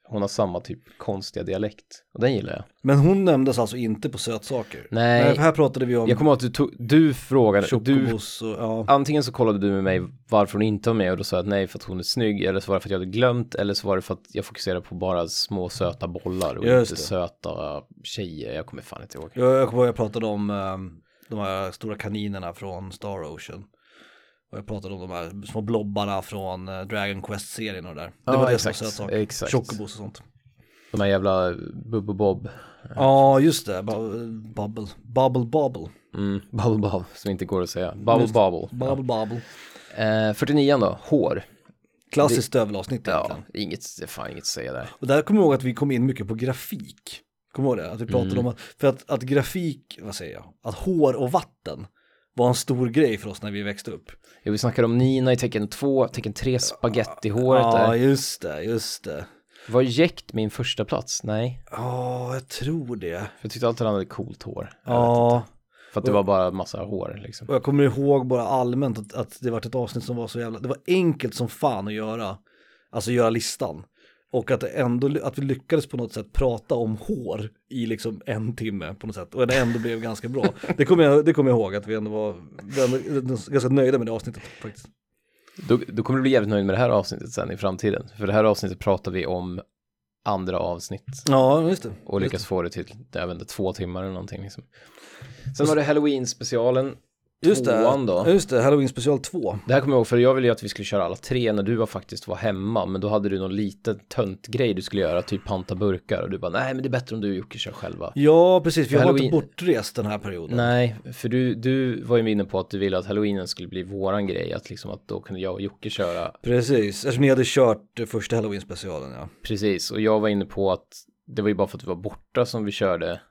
Hon har samma typ konstiga dialekt. Och den gillar jag. Men hon nämndes alltså inte på sötsaker. Nej. Nej här pratade vi om Jag kommer ihåg att du, tog, du frågade, du, och ja. antingen så kollade du med mig varför hon inte var med och då sa jag att nej för att hon är snygg eller så var det för att jag hade glömt eller så var det för att jag fokuserade på bara små söta bollar och Just inte det. söta tjejer. Jag kommer fan inte ihåg. Jag, jag kommer ihåg jag pratade om ehm, de här stora kaninerna från Star Ocean. Och jag pratade om de här små blobbarna från eh, Dragon Quest-serien och det där. Det Ja, var det exakt, som var exakt. Chocobos och sånt. De här jävla Bubbo Bob. Ja, just det. Bu- Bubble. Bubble Bubble. Mm, bubble Bob som inte går att säga. Bubble Just det. Bubble. Bubble Bubble. Eh, 49 då, hår. Klassiskt stövelavsnitt Ja, egentligen. inget, det är fan inget att säga där. Och där kommer jag ihåg att vi kom in mycket på grafik. Kommer du ihåg det? Att vi pratade Mm. om att, för att, att grafik, vad säger jag, att hår och vatten var en stor grej för oss när vi växte upp. Ja, vi snackar om Nina i tecken 2, tecken 3, spagettihåret Ja, där. just det, just det. Var jäkt min första plats? Nej, Ja, jag tror det. för jag tyckte alltid han hade coolt hår. Jag Ja. För att det var bara massa hår liksom. och jag kommer ihåg bara allmänt att, att det var ett avsnitt som var så jävla, det var enkelt som fan att göra, alltså göra listan. Och att det ändå, att vi lyckades på något sätt prata om hår i liksom en timme på något sätt. Och det ändå blev ganska bra. Det kommer jag, det kommer jag ihåg att vi ändå var ganska nöjda med det avsnittet faktiskt. Då, då kommer du bli jävligt nöjd med det här avsnittet sen i framtiden. För det här avsnittet pratar vi om andra avsnitt. Ja, just det. Och lyckas få det till, jag vet inte, två timmar eller någonting liksom. Sen var det Halloween-specialen, Just det, då. just det, Halloween special 2. Det här kommer jag ihåg, för jag ville ju att vi skulle köra alla tre när du var faktiskt var hemma, men då hade du någon liten tönt grej du skulle göra, typ panta burkar, och du bara, nej men det är bättre om du och Jocke kör själva. Ja, precis, för jag var inte Halloween- bortrest den här perioden. Nej, för du, du var ju inne på att du ville att halloweenen skulle bli våran grej, att liksom att då kunde jag och Jocke köra Precis, eftersom ni hade kört första Halloween specialen ja. precis, och jag var inne på att det var ju bara för att du var borta som vi körde,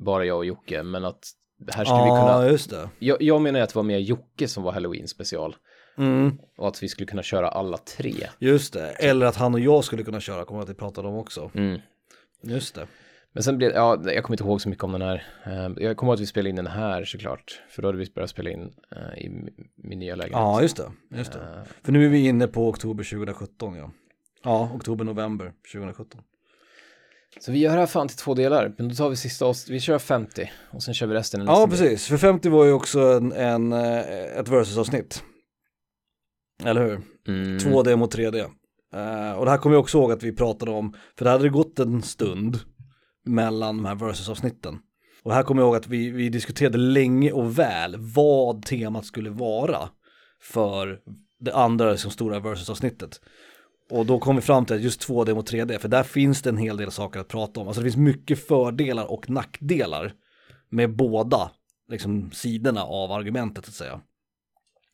bara jag och Jocke, men att här skulle vi Ja, kunna, just det. jag, jag menar att det var mer Jocke som var halloween special, Mm. och att vi skulle kunna köra alla tre. Just det, eller att han och jag skulle kunna köra, kommer jag att vi pratade om också. Mm. Just det. Men sen blev ja, jag kommer inte ihåg så mycket om den här. Eh, Jag kommer ihåg att vi spelade in den här såklart. För då hade vi börjat spela in eh, i min- nya lägenhet. Ja, just det. Just det. Eh, För nu är vi inne på oktober 2017 ja. Ja, oktober-november 2017. Så vi gör det här fan till två delar. Men då tar vi sista. Vi kör 50 och sen kör vi resten Ja, precis. För 50 var ju också en, en, eh, ett versus-avsnitt. Eller hur? Mm. 2D mot 3D. Eh, och det här kommer jag också ihåg att vi pratade om, för det hade gått en stund mellan de här versus-avsnitten. Och här kommer jag ihåg att vi, vi diskuterade länge och väl vad temat skulle vara för det andra liksom, stora versus-avsnittet. Och då kom vi fram till just 2D mot 3D, för där finns det en hel del saker att prata om. Alltså det finns mycket fördelar och nackdelar med båda liksom, sidorna av argumentet att säga.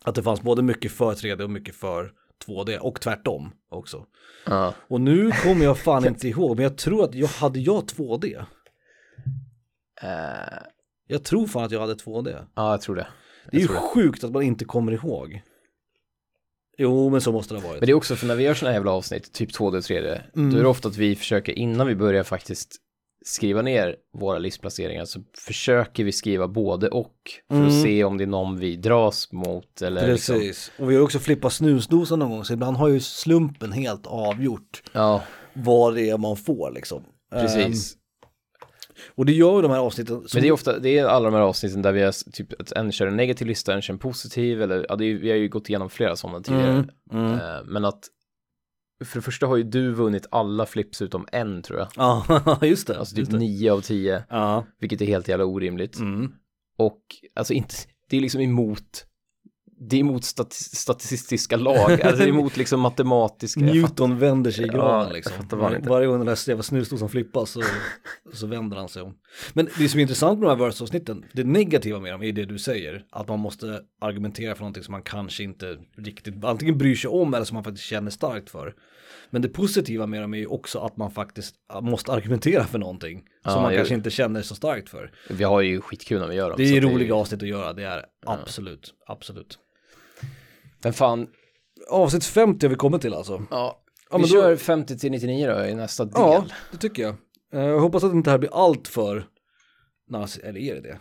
Att det fanns både mycket för 3D och mycket för 2D och tvärtom också. Ja. Och nu kommer jag fan inte ihåg, men jag tror att jag hade jag 2D. Eh, Jag tror fan att jag hade 2D. ja, jag tror det. Det är ju det. sjukt att man inte kommer ihåg. Jo, men så måste det ha varit. Men det är också för när vi gör såna här jävla avsnitt, typ 2D och 3D, Mm. då är det ofta att vi försöker innan vi börjar faktiskt skriva ner våra listplaceringar så försöker vi skriva både och för Mm. att se om det är någon vi dras mot eller liksom, Precis. Och vi har också flippat snusdosan någon gång, så ibland har ju slumpen helt avgjort ja, vad det är man får liksom. precis. Ehm, och det gör de här avsnitten. Men det är ofta, det är alla de här avsnitten där vi har typ att en kör en negativ lista, en kör en positiv eller ja, det är, vi har ju gått igenom flera sådana tidigare. Mm, mm. Eh, men att för det första har ju du vunnit alla flips utom en tror jag. Ja, just det. Alltså typ nio av tio, Ja. vilket är helt jävla orimligt. Mm. Och alltså inte, det är liksom emot, det är emot stati- statistiska lag, alltså det är emot liksom matematiska. Newton vänder sig i graven Ja, liksom. Varje gång den där jävla snusdosan flippas så, så vänder han sig om. Men det som är intressant med de här verse-avsnitten, det negativa med dem är det du säger, att man måste argumentera för någonting som man kanske inte riktigt antingen bryr sig om eller som man faktiskt känner starkt för. Men det positiva med dem är ju också att man faktiskt måste argumentera för någonting Ja, som man kanske inte känner så starkt för. Vi har ju skitkul när vi gör dem. Det är roliga avsnitt att göra, det är absolut, absolut. Men fan, Avsnitt 50 har vi kommit till alltså. ja, Ja, vi men då- kör 50 till 99 då i nästa del. Ja, det tycker jag. Eh, Jag hoppas att inte det här blir allt för nazi, eller är det det?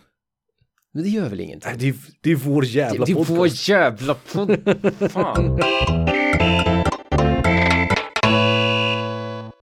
Men det gör väl ingenting? Nej, det är, det är vår Det, jävla det är podcast. vår jävla podd. Fan.